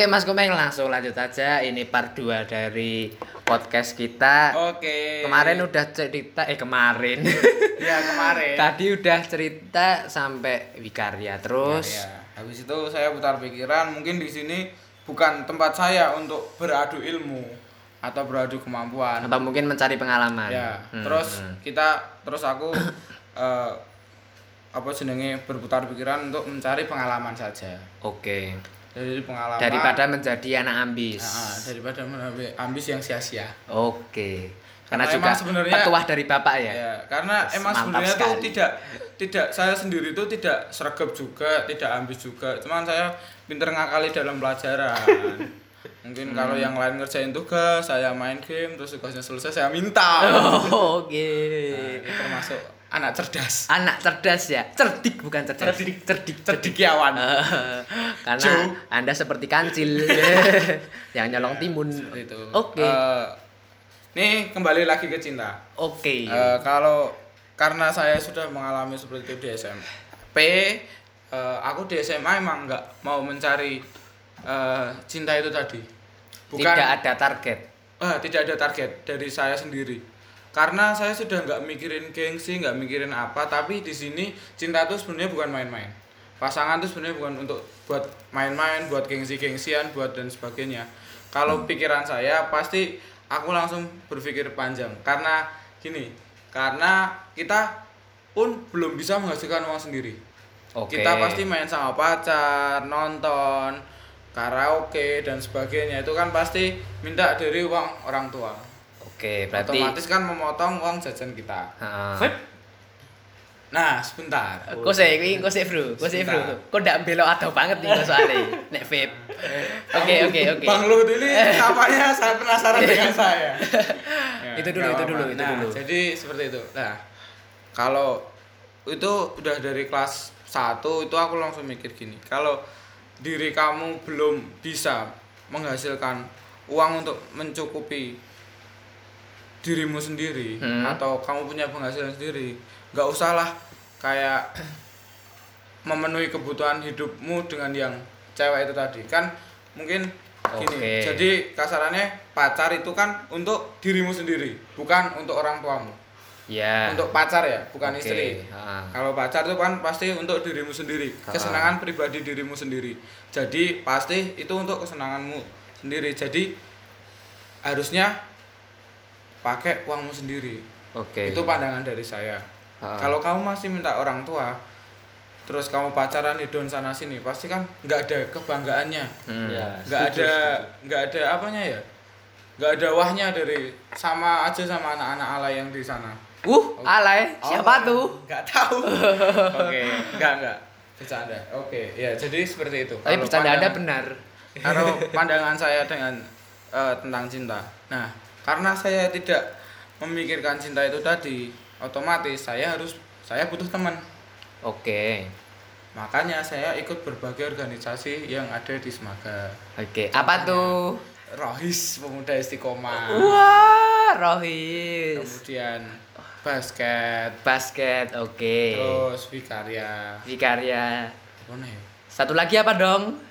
Oke. Mas Komeng langsung lanjut aja ini part 2 dari podcast kita. Oke. Kemarin udah cerita eh kemarin. ya kemarin. Tadi udah cerita sampai Wikarya terus. Ya, ya. Habis itu saya putar pikiran, mungkin di sini bukan tempat saya untuk beradu ilmu atau beradu kemampuan. Atau mungkin mencari pengalaman. Ya. Hmm, Terus hmm. kita terus aku eh, apa jenenge berputar pikiran untuk mencari pengalaman saja. Oke. Dari pengalaman Daripada menjadi anak ambis. Nah, daripada ambis yang sia-sia. Oke. Karena, Karena juga sebenarnya- petuah dari bapak ya. Ya, karena Yes, emang sebenarnya tuh tidak tidak saya sendiri tuh tidak sergap juga, tidak ambis juga. Cuman saya pinter ngakali dalam pelajaran. Mungkin kalau Hmm. yang lain ngerjain tugas, saya main game, terus tugasnya selesai saya minta. Oh, Oke. Nah, ini termasuk anak cerdas. Anak cerdas ya. Cerdik bukan cerdas. Cerdik. cerdik. Cerdikiawan. Eh, karena Joe. Anda seperti kancil yang nyolong timun. Seperti itu. Oke. Eh, nih kembali lagi ke cinta. Oke. Eh, kalau karena saya sudah mengalami seperti itu di SMP, eh, aku di SMA emang nggak mau mencari eh, cinta itu tadi. Tidak ada target. Ah, tidak ada target dari saya sendiri. Karena saya sudah nggak mikirin gengsi, nggak mikirin apa, tapi di sini cinta itu sebenarnya bukan main-main. Pasangan itu sebenarnya bukan untuk buat main-main, buat gengsi-gengsian, buat dan sebagainya. Kalau pikiran saya pasti aku langsung berpikir panjang karena gini, karena kita pun belum bisa menghasilkan uang sendiri. Oke. Kita pasti main sama pacar, nonton, karaoke dan sebagainya itu kan pasti minta dari uang orang tua. Oke, berarti Otomatis kan memotong uang jajan kita. Heeh. Nah, sebentar. Kok sih, kuwi kok sih, Bro? Kok sih, Bro? Kok ndak belok atau banget nih kok soalnya nek vape. Oke, oke, oke. Bang Luhut ini apanya saya penasaran dengan saya. Ya, Itu dulu, itu dulu, itu nah, dulu. Jadi seperti itu. Nah, kalau itu udah dari kelas 1 itu aku langsung mikir gini. Kalau diri kamu belum bisa menghasilkan uang untuk mencukupi dirimu sendiri Hmm. atau kamu punya penghasilan sendiri, nggak usahlah kayak memenuhi kebutuhan hidupmu dengan yang cewek itu tadi. Kan mungkin gini jadi kasarannya pacar itu kan untuk dirimu sendiri bukan untuk orang tuamu. Ya. untuk pacar ya bukan Oke, istri. kalau pacar itu kan pasti untuk dirimu sendiri Ha. kesenangan pribadi dirimu sendiri. Jadi pasti itu untuk kesenanganmu sendiri. Jadi harusnya pakai uangmu sendiri Oke. itu pandangan dari saya Ha. kalau kamu masih minta orang tua terus kamu pacaran di don sana sini pasti kan nggak ada kebanggaannya Hmm. Ya, nggak ada nggak ada apanya ya nggak ada wahnya dari sama aja sama anak-anak alay yang di sana Uh, alay. Siapa Oh, tuh? nggak tahu oke nggak nggak bercanda oke ya jadi seperti itu Tapi bercanda Anda pandang- benar. kalau pandangan saya dengan eh, tentang cinta. Nah, karena saya tidak memikirkan cinta itu tadi, otomatis saya harus saya butuh teman. Oke. Makanya saya ikut berbagai organisasi yang ada di Semaga. Oke. Apa tuh? Rohis Pemuda Istiqomah. Wah, Rohis. Kemudian basket, Basket. Oke. terus Wikarya. Wikarya. Mana ya? Satu lagi apa dong?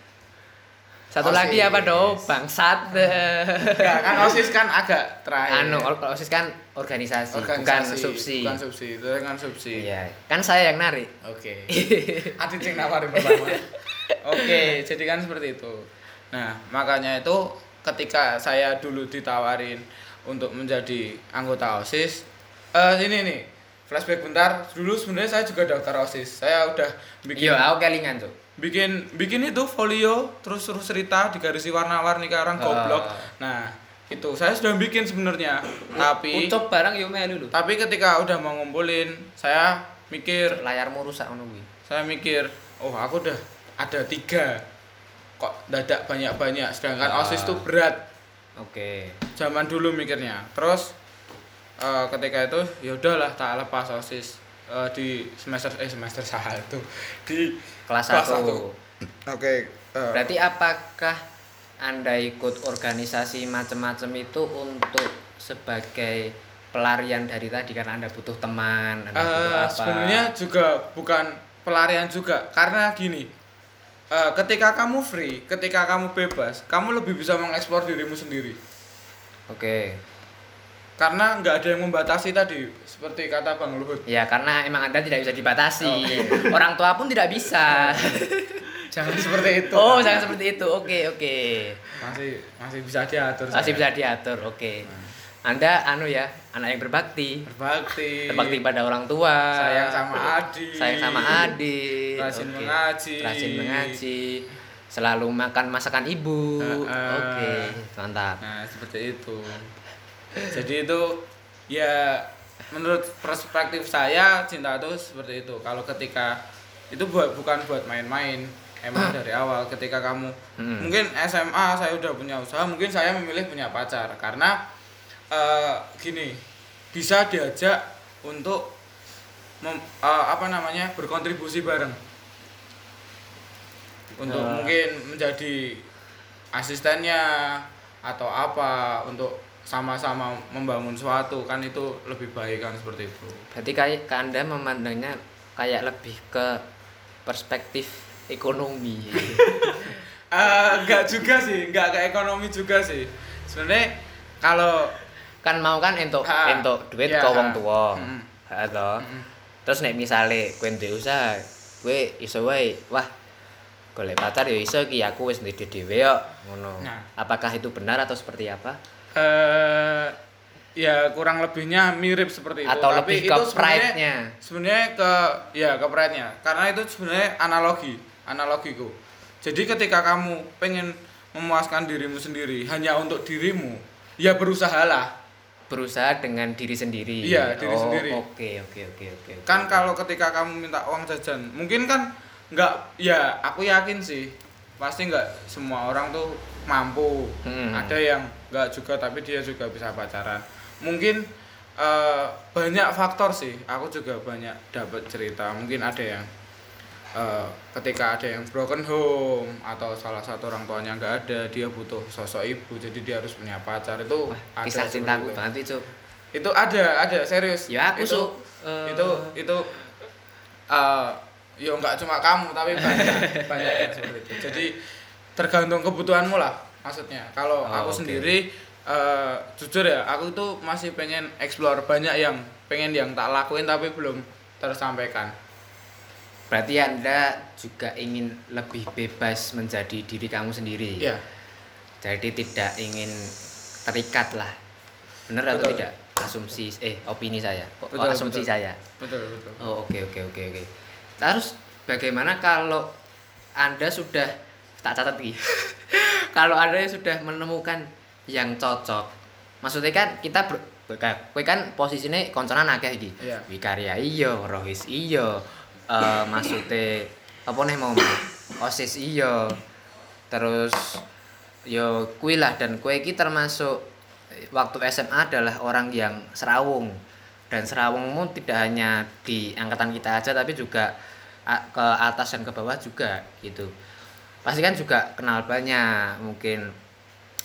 Satu Osis. lagi apa dong? Bangsat. Enggak, kan OSIS kan agak terakhir. anu, kalau OSIS kan organisasi, bukan Organisasi, subsi. Bukan subsi, itu kan subsi. Iya, kan saya yang narik. Oke. Adit yang nawarin pertama. Oke, jadi kan seperti itu. Nah, makanya itu ketika saya dulu ditawarin untuk menjadi anggota OSIS, eh ini nih, flashback bentar. Dulu sebenarnya saya juga daftar OSIS. Saya udah bikin Iya, aku kelingan tuh. Bikin bikin itu folio terus terus cerita digarisi warna-warni kayak orang goblok. Ah. Nah, itu saya sudah bikin sebenarnya. Tapi Ucap barang yo melu lho. tapi ketika udah mau ngumpulin, saya mikir Layarmu rusak ngono kuwi. saya mikir oh aku udah ada tiga kok dadak banyak banyak sedangkan Ah. osis tuh berat Oke. zaman dulu mikirnya terus eh, ketika itu ya udahlah tak lepas osis eh, di semester eh semester satu di Kelas Kelas 1. satu. oke eh, Berarti apakah Anda ikut organisasi macam-macam itu untuk sebagai pelarian dari tadi karena Anda butuh teman, Anda butuh eh, apa? sebenarnya juga bukan pelarian juga karena gini eh, ketika kamu free ketika kamu bebas kamu lebih bisa mengeksplor dirimu sendiri Oke. Karena nggak ada yang membatasi tadi seperti kata bang Luhut Ya karena emang Anda tidak bisa dibatasi. Oh. Orang tua pun tidak bisa. jangan seperti itu oh, Pak. jangan seperti itu. Oke, oke. masih masih bisa diatur Masih saya. bisa diatur. Oke. Anda anu ya, anak yang berbakti. berbakti Berbakti pada orang tua. sayang sama adik Sayang sama adik. Rajin Oke. mengaji. Rajin mengaji. Selalu makan masakan ibu. Heeh. Oke, mantap. Nah, seperti itu. Jadi itu ya menurut perspektif saya cinta itu seperti itu. Kalau ketika itu buat bukan buat main-main. Emang dari awal ketika kamu Hmm. mungkin SMA saya udah punya usaha, mungkin saya memilih punya pacar karena eh, gini bisa diajak untuk mem- eh, apa namanya berkontribusi bareng untuk Eh. mungkin menjadi asistennya atau apa untuk sama-sama membangun suatu kan itu lebih baik kan seperti itu Berarti kayak ke Anda memandangnya kayak lebih ke perspektif ekonomi. Enggak juga sih enggak ke ekonomi juga sih sebenarnya kalau kan mau kan entuk Ha, entuk duit iya, ke wong tua. Ha to. Mm. Terus nek misale kowe ndek usaha, kowe iso wae, wah golek pacar ya iso iki aku wis ndek dhewe kok ngono. Nah. Apakah itu benar atau seperti apa? Eh ya kurang lebihnya mirip seperti itu Atau tapi lebih ke itu sebenarnya pride-nya? sebenarnya ke ya ke pride-nya karena itu sebenarnya analogi analogiku jadi ketika kamu pengen memuaskan dirimu sendiri hanya untuk dirimu ya berusahalah Berusaha dengan diri sendiri. Iya, diri Oh, sendiri. Oke, oke, oke, oke. oke. kan kalau ketika kamu minta uang jajan mungkin kan nggak ya aku yakin sih pasti nggak semua orang tuh mampu. Hmm. ada yang nggak juga tapi dia juga bisa pacaran. Mungkin eh, banyak faktor sih. Aku juga banyak dapat cerita. Mungkin ada yang eh, ketika ada yang broken home atau salah satu orang tuanya nggak ada dia butuh sosok ibu jadi dia harus punya pacar. Itu Wah, ada kisah cintaku itu. banget itu. itu ada ada serius. Ya aku itu, su eh, itu itu eh ya nggak cuma kamu tapi banyak banyak yang seperti itu. Jadi tergantung kebutuhanmu lah maksudnya kalau Oh, aku oke. sendiri eh jujur ya aku tuh masih pengen explore banyak yang pengen yang tak lakuin tapi belum tersampaikan Berarti Anda juga ingin lebih bebas menjadi diri kamu sendiri. ya Jadi tidak ingin terikat lah. Benar atau tidak? Asumsi eh opini saya. Oh, Betul, asumsi betul. saya. betul betul Oh, oke oke oke oke. Terus bagaimana kalau Anda sudah tak catat nih. kalau Anda sudah menemukan yang cocok. Maksudnya kan kita ber, kowe kan posisinya konconan akeh iki. Iya. Wikarya iya, Rohis iya. Eh maksudnya apa nih mau OSIS iya. Terus yo kuwi lah dan kue iki termasuk waktu SMA adalah orang yang serawung dan serawungmu tidak hanya di angkatan kita aja tapi juga ke atas dan ke bawah juga gitu pasti kan juga kenal banyak mungkin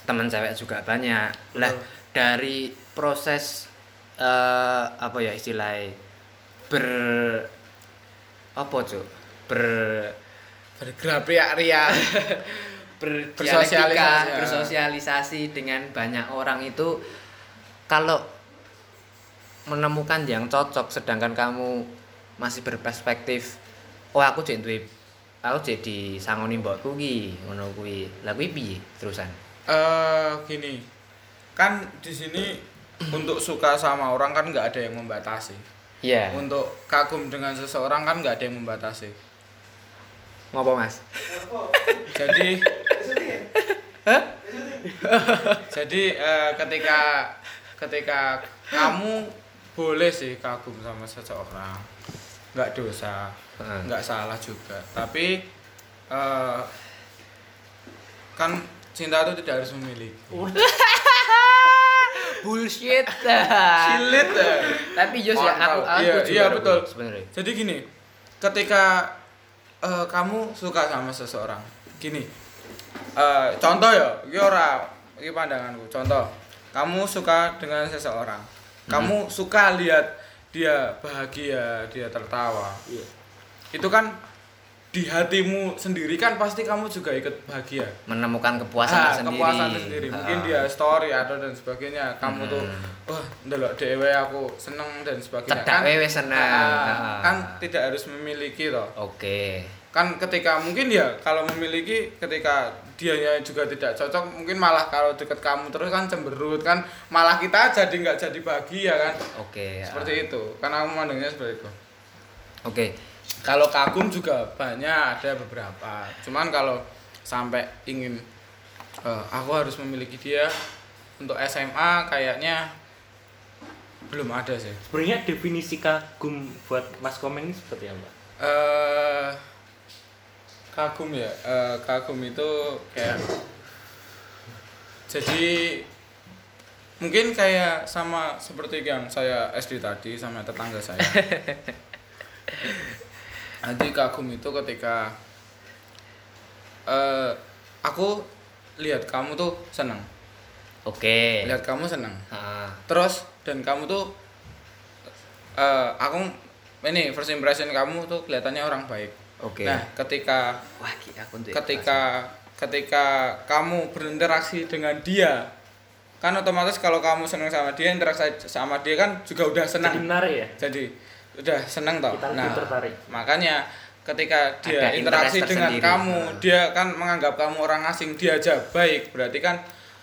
teman cewek juga banyak lah Betul. dari proses eh apa ya istilahnya ber apa cuk ber bergerak ria Bersosialisasi, ya. bersosialisasi dengan banyak orang itu kalau menemukan yang cocok sedangkan kamu masih berperspektif oh aku jadi aku jadi sangoni mbokku ki ngono kuwi. Lah kuwi piye terusan? Eh gini. Kan di sini untuk suka sama orang kan nggak ada yang membatasi. Iya. Untuk kagum dengan seseorang kan nggak ada yang membatasi. Ngopo mas? Jadi jadi eh, ketika ketika kamu boleh sih kagum sama seseorang nggak dosa Nggak salah juga. Tapi eh, kan cinta itu tidak harus memiliki. Bullshit. Silit ya. tapi yo sih aku Iya, iya, betul. sebenarnya. Jadi gini, ketika eh, kamu suka sama seseorang, gini, eh, contoh ya, ini ora, ini pandanganku. Contoh, kamu suka dengan seseorang, kamu suka lihat dia bahagia, dia tertawa, itu kan di hatimu sendiri kan pasti kamu juga ikut bahagia. Menemukan kepuasan Ah, tersendiri. kepuasan tersendiri. Mungkin Ah. dia story atau dan sebagainya. Kamu tuh wah ndelok dewe aku seneng dan sebagainya. Cedak wewe seneng. Ah, Ah. kan tidak harus memiliki toh. Oke. Kan ketika mungkin ya kalau memiliki ketika dianya juga tidak cocok mungkin malah kalau deket kamu terus kan cemberut kan malah kita jadi nggak jadi bahagia kan. Oke ah. seperti itu. Kan aku memandangnya seperti itu. Oke kalau kagum juga banyak ada beberapa. Cuman kalau sampai ingin eh, aku harus memiliki dia untuk SMA kayaknya belum ada sih. Sebenarnya definisi kagum buat Mas Komeng ini seperti apa? eh kagum ya? Eh, kagum itu kayak jadi mungkin kayak sama seperti yang saya SD tadi sama tetangga saya nanti kagum itu ketika eh aku lihat kamu tuh seneng. Oke. Lihat kamu seneng. Ah, terus dan kamu tuh eh aku ini first impression kamu tuh kelihatannya orang baik. Oke. Nah, ketika wah aku ketika ketika kamu berinteraksi dengan dia, kan otomatis kalau kamu senang sama dia, interaksi sama dia kan juga udah Jadi senang. menarik ya? Jadi udah senang toh. Kita Nah, tertarik. makanya ketika dia Ada interaksi dengan kamu, Nah. dia kan menganggap kamu orang asing, dia aja baik. Berarti kan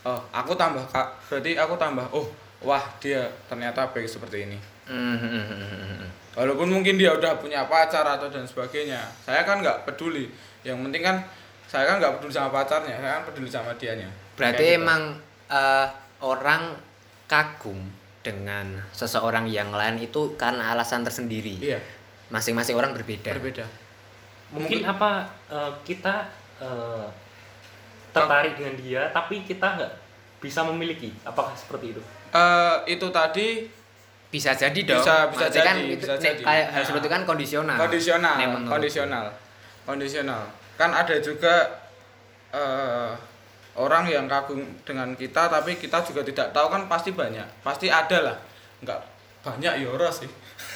oh, aku tambah kak, berarti aku tambah oh, wah dia ternyata baik seperti ini. Hmm, hmm, hmm. Walaupun mungkin dia udah punya pacar atau dan sebagainya, saya kan nggak peduli. Yang penting kan saya kan nggak peduli sama pacarnya, saya kan peduli sama dianya. berarti Kayak gitu. emang eh, orang kagum dengan seseorang yang lain itu karena alasan tersendiri iya masing-masing orang berbeda berbeda. Mungkin apa eh, kita eh, tertarik dengan dia tapi kita nggak bisa memiliki? Apakah seperti itu? Eh itu tadi bisa jadi dong Bisa- bisa Maksudnya kan jadi, itu bisa nek jadi. kayak Nah. seperti itu kan kondisional kondisional, kondisional, kondisional. Kan ada juga eh orang yang kagum dengan kita, tapi kita juga tidak tahu kan pasti banyak, pasti ada lah. Nggak banyak ya ora sih.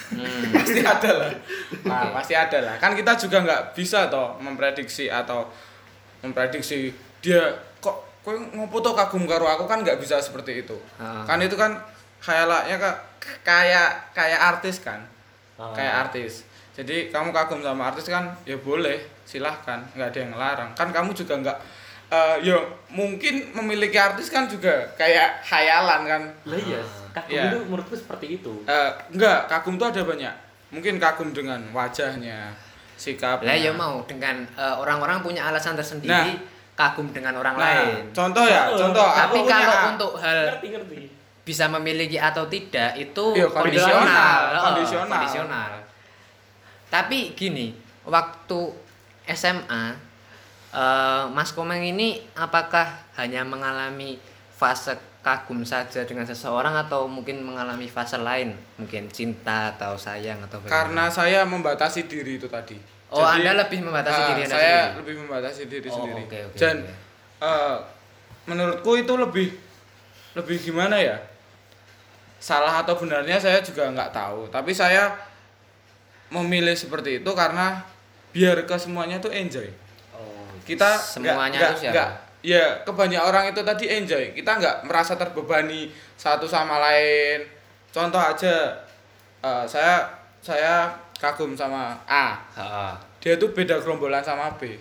Hmm. pasti ada lah nah, pasti ada lah kan kita juga nggak bisa toh memprediksi atau memprediksi dia kok kowe ngopo toh kagum karo aku kan nggak bisa seperti itu Ah. kan itu kan khayalnya kak kayak kayak artis kan Ah. kayak artis jadi kamu kagum sama artis kan ya boleh silahkan nggak ada yang ngelarang kan kamu juga nggak eh ya mungkin memiliki artis kan juga kayak khayalan kan Lah iya, kagum Iya. itu menurutku seperti itu. Eh, enggak, kagum tuh ada banyak. Mungkin kagum dengan wajahnya, sikapnya. lah ya mau dengan eh, orang-orang punya alasan tersendiri Nah. kagum dengan orang Nah, lain contoh ya, Oh, contoh. tapi aku punya- kalau untuk hal Ngerti ngerti. bisa memiliki atau tidak itu Iya, kondisional, kondisional Oh, kondisional. kondisional. tapi gini waktu SMA eh, Mas Komeng ini apakah hanya mengalami fase kagum saja dengan seseorang atau mungkin mengalami fase lain mungkin cinta atau sayang atau bagaimana? karena saya membatasi diri itu tadi. Oh, Anda lebih membatasi ah, diri Anda Saya sendiri? lebih membatasi diri Oh, sendiri. oke, oke, Dan oke. eh, menurutku itu lebih lebih gimana ya? Salah atau benarnya saya juga nggak tahu. Tapi saya memilih seperti itu karena biar ke semuanya tuh enjoy. Kita Semuanya nggak- itu siapa? nggak- ya kebanyakan orang itu tadi enjoy kita nggak merasa terbebani satu sama lain contoh aja eh, saya saya kagum sama A Ha-ha. dia tuh beda gerombolan sama B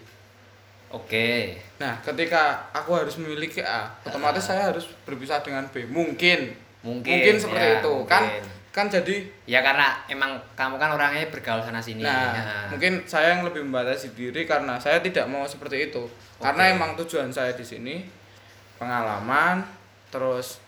Oke. nah ketika aku harus memiliki A otomatis saya harus berpisah dengan B mungkin Mungkin, seperti ya, itu kan mungkin. kan jadi Ya karena emang kamu kan orangnya bergaul sana sini. Nah, Ya. mungkin saya yang lebih membatasi diri karena saya tidak mau seperti itu. Karena emang tujuan saya di sini pengalaman, terus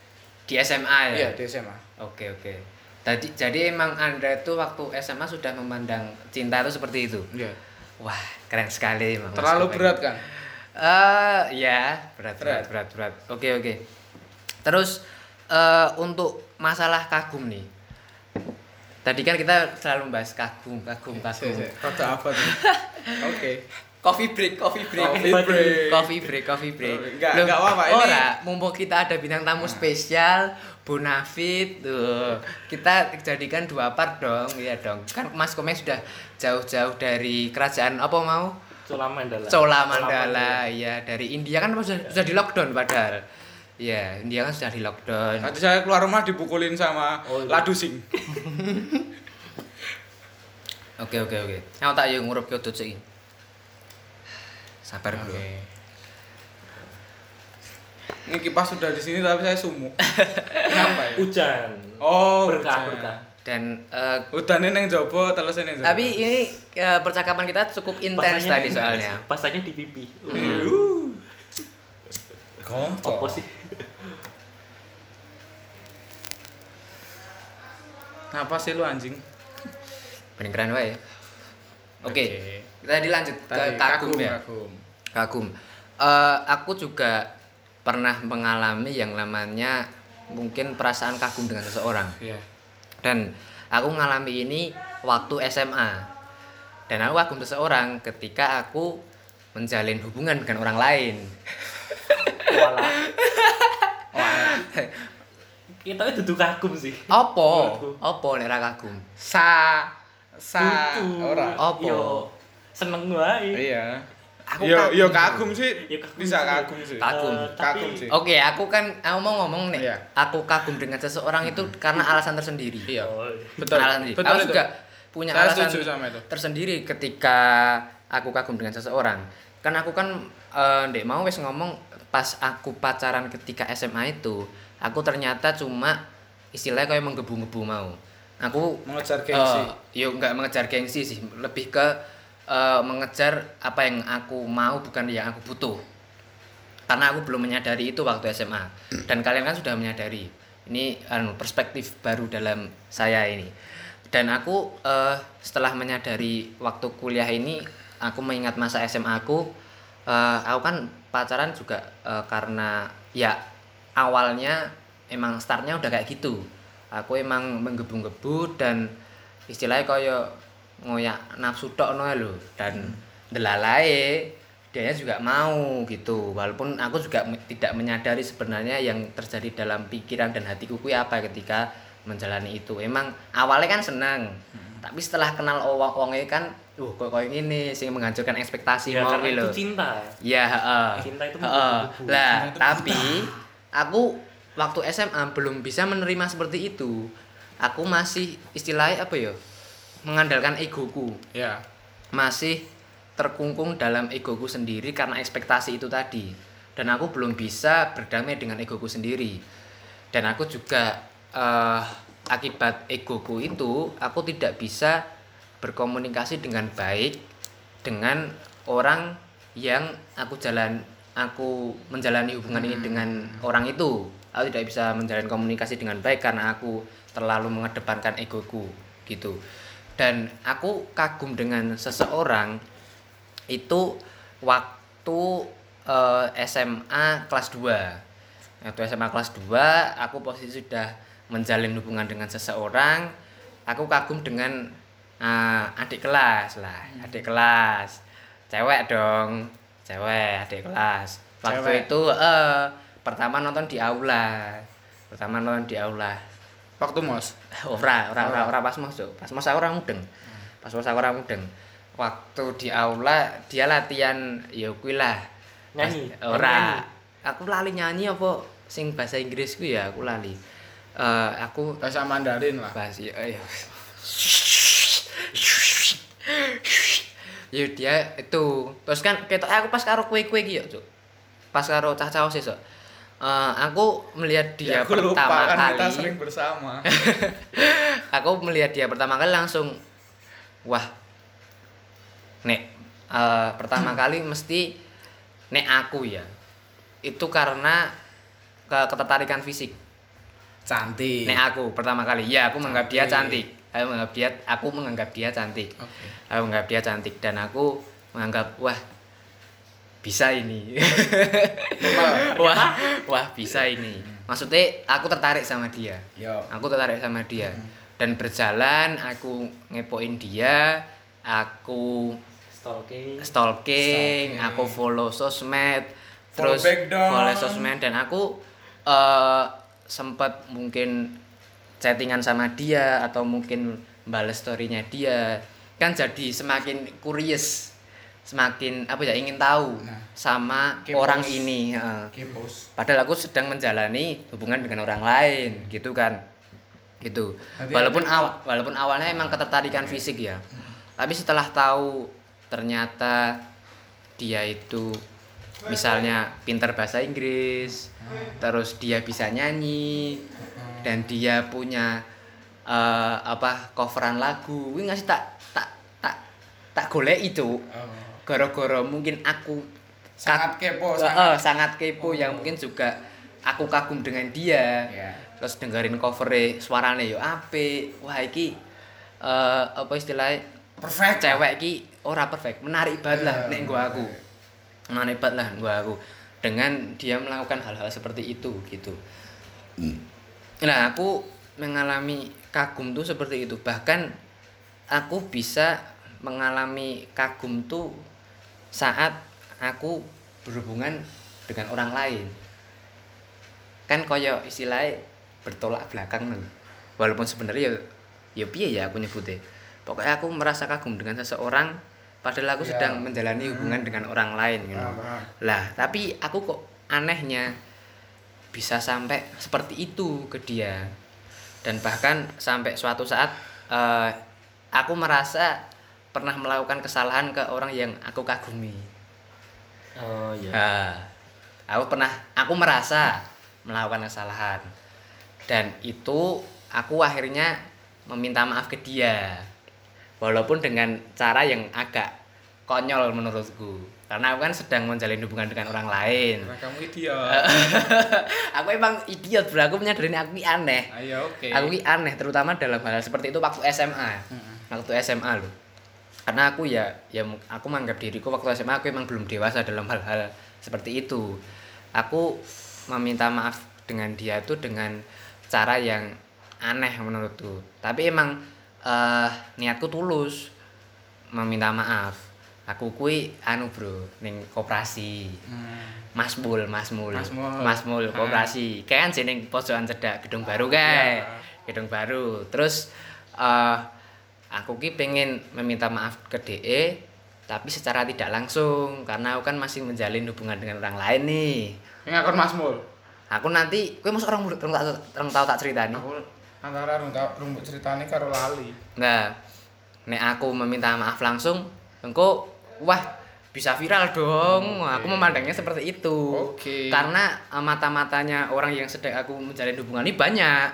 di SMA ya. iya di SMA. Oke oke. Tadi jadi emang anda itu waktu SMA sudah memandang cinta itu seperti itu. Iya. Wah keren sekali emang. Terlalu berat kan? Eh ya berat berat Berat. berat berat. Oke oke. Terus eh untuk masalah kagum nih. Tadi kan kita selalu membahas kagum kagum kagum. Rada apa tuh? Oke. coffee break, coffee break. Coffee break. Coffee break, coffee break. Enggak, Loh, enggak apa-apa, ini- Ora, mumpung kita ada bintang tamu spesial Bonafit tuh. Kita jadikan dua part dong, iya dong. Kan Mas Komeng sudah jauh-jauh dari kerajaan apa mau? Cola Mandala. Cola Mandala, ya dari India kan sudah sudah di lockdown padahal. Ya, India kan sudah di lockdown. Nanti saya keluar rumah dipukulin sama Oh, iya. ladu sing. Oke oke oke. Aku tak yo ngurup ke tutup iki. Sabar bro. Ini kipas sudah di sini tapi saya sumuk. Kenapa ya? Hujan. Oh, berkah hujan. berkah. Dan eh, Udane neng jopo, telesnya neng jopo. tapi ini eh, percakapan kita cukup intens tadi soalnya. Pasanya di pipi. Uh. Kompor. Apa sih? Apa sih lu anjing? Paling keren wae. Oke. Oke. Kita dilanjut ke Tadi kagum, ya. Kagum. Kagum. Eh, aku juga pernah mengalami yang namanya mungkin perasaan kagum dengan seseorang. Iya. Dan aku mengalami ini waktu SMA. Dan aku kagum seseorang ketika aku menjalin hubungan dengan orang lain. Walah. Kita itu duduk kagum sih. Apa? Apa nek ra kagum? Sa sa ora. Apa? Yo, seneng wae. Iya. Aku yo kagum. yo kagum sih. Yo kagum Bisa kagum sih. Kagum. Tapi- Kagum sih. Oke, aku kan aku mau ngomong nih. Iya. Aku kagum dengan seseorang itu karena alasan tersendiri. Iya. Oh, Betul. Alasan sendiri. Betul aku itu. juga punya Saya alasan setuju sama itu. tersendiri ketika aku kagum dengan seseorang. Kan aku kan eh, ndek mau wis ngomong pas aku pacaran ketika SMA itu, aku ternyata cuma istilahnya kayak menggebu-gebu mau. Aku Mengejar gengsi. Eh, yo nggak mengejar gengsi sih, lebih ke eh, mengejar apa yang aku mau bukan yang aku butuh. Karena aku belum menyadari itu waktu SMA dan kalian kan sudah menyadari. Ini anu perspektif baru dalam saya ini. Dan aku eh, setelah menyadari waktu kuliah ini aku mengingat masa SMA aku eh, aku kan pacaran juga eh, karena ya awalnya emang startnya udah kayak gitu aku emang menggebu-gebu dan istilahnya kaya ngoyak nafsu tok no lho dan delalae dia juga mau gitu walaupun aku juga tidak menyadari sebenarnya yang terjadi dalam pikiran dan hatiku kuwi apa ketika menjalani itu emang awalnya kan senang tapi setelah kenal wong wongnya kan uh kok kayak ini sing menghancurkan ekspektasi ya mau karena lho. itu cinta. Ya, heeh. Cinta itu menggebu-gebu. Lah, tapi aku waktu SMA belum bisa menerima seperti itu. Aku masih istilahnya apa ya? Mengandalkan egoku. Ya. Masih terkungkung dalam egoku sendiri karena ekspektasi itu tadi. Dan aku belum bisa berdamai dengan egoku sendiri. Dan aku juga eh, akibat egoku itu aku tidak bisa berkomunikasi dengan baik dengan orang yang aku jalan aku menjalani hubungan ini dengan orang itu. Aku tidak bisa menjalin komunikasi dengan baik karena aku terlalu mengedepankan egoku gitu. Dan aku kagum dengan seseorang itu waktu eh, SMA kelas 2 waktu SMA kelas 2 aku posisi sudah menjalin hubungan dengan seseorang. Aku kagum dengan eh, adik kelas lah adik kelas. Cewek dong cewek adik kelas. Waktu Cewek. itu eh pertama nonton di aula. Pertama nonton di aula. Waktu mos. ora ora ora ora. pas mos pas mos aku ora mudeng. Pas mos aku ora mudeng. Waktu di aula dia latihan ya kuwi lah. Nyanyi? Pas- ora. Nyanyi? aku lali nyanyi apa? Sing bahasa Inggris ku ya aku lali. Eh aku Bahasa Mandarin lah. bahas ya ya dia itu terus kan ketok aku pas karo kue-kue ya Cuk. pas karo cah-cah sih Cuk. Eh, aku melihat dia Ya, aku lupa pertama kan kali kita sering bersama. aku melihat dia pertama kali langsung wah nek eh, pertama kali mesti nek aku ya itu karena ke ketertarikan fisik Cantik. nek aku pertama kali ya aku menganggap dia Cantik. Aku menganggap dia aku menganggap dia cantik. Oke. aku menganggap dia cantik dan aku menganggap wah bisa ini. Wah. Wah bisa ini. Maksudnya aku tertarik sama dia. Yo. aku tertarik sama dia. Dan berjalan aku ngepoin dia aku stalking. stalking, Stalking. aku follow sosmed, Follow terus follow sosmed dan aku eh sempat mungkin chattingan sama dia atau mungkin balas storynya dia kan jadi semakin curious semakin apa ya ingin tahu Nah, sama kepo. orang ini. Kepos. padahal aku sedang menjalani hubungan dengan orang lain gitu kan gitu Berarti walaupun awal walaupun awalnya emang ketertarikan fisik ya tapi setelah tahu ternyata dia itu misalnya pintar bahasa Inggris terus dia bisa nyanyi dan dia punya eh, apa coveran lagu. Wih ngasih tak tak tak tak golek itu Oh. gara-gara mungkin aku Sangat kepo, Eh, sangat. eh, sangat kepo yang mungkin juga aku kagum dengan dia. Ya. terus dengerin covernya suaranya yo ape wah iki eh, apa istilahnya? Perfect. cewek iki ora perfect menarik banget lah Iya, nek gua aku. Menarik banget lah gua aku. Dengan dia melakukan hal-hal seperti itu gitu nah aku mengalami kagum tuh seperti itu bahkan aku bisa mengalami kagum tuh saat aku berhubungan dengan orang lain kan koyo istilahnya bertolak belakang nih walaupun sebenarnya ya ya piye ya aku nyebutnya pokoknya aku merasa kagum dengan seseorang padahal aku Ya. sedang menjalani hubungan dengan orang lain gitu. Paham. lah tapi aku kok anehnya bisa sampai seperti itu ke dia. Dan bahkan sampai suatu saat eh, aku merasa pernah melakukan kesalahan ke orang yang aku kagumi. Oh iya. Nah, aku pernah, aku merasa melakukan kesalahan. Dan itu aku akhirnya meminta maaf ke dia, walaupun dengan cara yang agak konyol menurutku, karena aku kan sedang menjalin hubungan dengan orang lain. Karena kamu idiot. aku emang idiot bro, aku menyadari aku ini aneh. Ayo oke. Aku ini aneh, terutama dalam hal seperti itu waktu SMA. Waktu SMA loh. Karena aku ya, ya aku menganggap diriku waktu SMA aku emang belum dewasa dalam hal-hal seperti itu. Aku meminta maaf dengan dia itu dengan cara yang aneh menurutku. Tapi emang eh niatku tulus meminta maaf. Aku kui anu bro, ning koperasi. Hmm. Masmul, Masmul. Masmul. Masmul Ah. koperasi. Kayak kan jeneng pojokan cedak gedung baru kae. Ya. Gedung baru. Terus eh aku ki pengen meminta maaf ke DE tapi secara tidak langsung karena aku kan masih menjalin hubungan dengan orang lain nih. Akun Mas Mul. Aku nanti kowe mosok orang orang tak orang tahu tak ceritani. Aku antara rumput rumput ceritanya karo lali. Nah, nek aku meminta maaf langsung, engko wah bisa viral dong. Wah, Aku memandangnya seperti itu. Oke. Karena eh, mata-matanya orang yang sedang aku menjalin hubungan ini banyak.